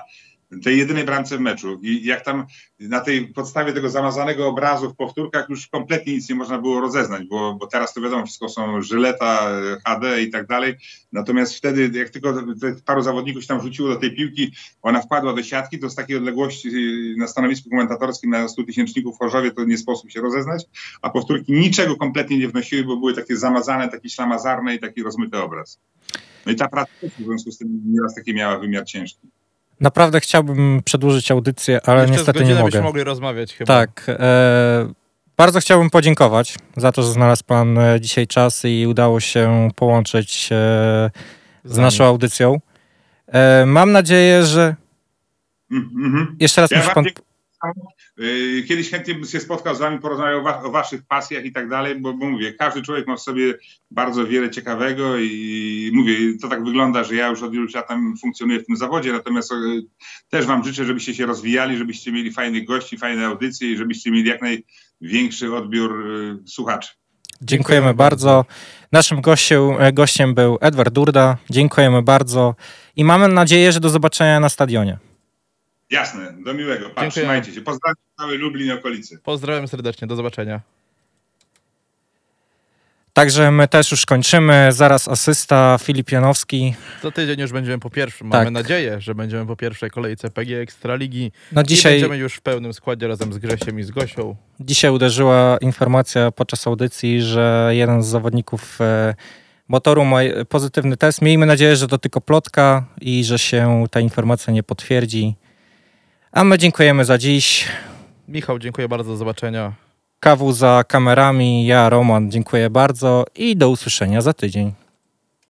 tej jedynej bramce w meczu. I jak tam na tej podstawie tego zamazanego obrazu w powtórkach już kompletnie nic nie można było rozeznać, bo, bo teraz to wiadomo, wszystko są żyleta, HD i tak dalej. Natomiast wtedy, jak tylko paru zawodników się tam rzuciło do tej piłki, ona wpadła do siatki, to z takiej odległości na stanowisku komentatorskim na 100 tysięczników w Chorzowie to nie sposób się rozeznać, a powtórki niczego kompletnie nie wnosiły, bo były takie zamazane, takie ślamazarne i taki rozmyty obraz. No i ta praca w związku z tym nieraz taki miała wymiar ciężki. Naprawdę chciałbym przedłużyć audycję, ale Jeszcze niestety nie mogę. mogli rozmawiać chyba. Tak. E, bardzo chciałbym podziękować za to, że znalazł Pan e, dzisiaj czas i udało się połączyć e, z naszą audycją. E, mam nadzieję, że. Mm -hmm. Jeszcze raz ja musi pan. Y, kiedyś chętnie bym się spotkał z wami, porozmawiał o, wa o waszych pasjach i tak dalej, bo, bo, mówię, każdy człowiek ma w sobie bardzo wiele ciekawego i mówię, to tak wygląda, że ja już od iluś lat tam funkcjonuję w tym zawodzie, natomiast y, też wam życzę, żebyście się rozwijali, żebyście mieli fajnych gości, fajne audycje i żebyście mieli jak największy odbiór y, słuchaczy. Dziękujemy bardzo. Naszym gościem, gościem był Edward Durda. Dziękujemy bardzo i mamy nadzieję, że do zobaczenia na stadionie. Jasne, do miłego. Pa, trzymajcie się. Pozdrawiam cały Lublin i okolicy. Pozdrawiam serdecznie, do zobaczenia. Także my też już kończymy. Zaraz asysta Filip Janowski. Za tydzień już będziemy po pierwszym. Tak. Mamy nadzieję, że będziemy po pierwszej kolejce PG Ekstraligi. No dzisiaj... I będziemy już w pełnym składzie razem z Gresiem i z Gosią. Dzisiaj uderzyła informacja podczas audycji, że jeden z zawodników e, motoru ma pozytywny test. Miejmy nadzieję, że to tylko plotka i że się ta informacja nie potwierdzi. A my dziękujemy za dziś. Michał, dziękuję bardzo, do zobaczenia. Kawu za kamerami, ja Roman, dziękuję bardzo i do usłyszenia za tydzień.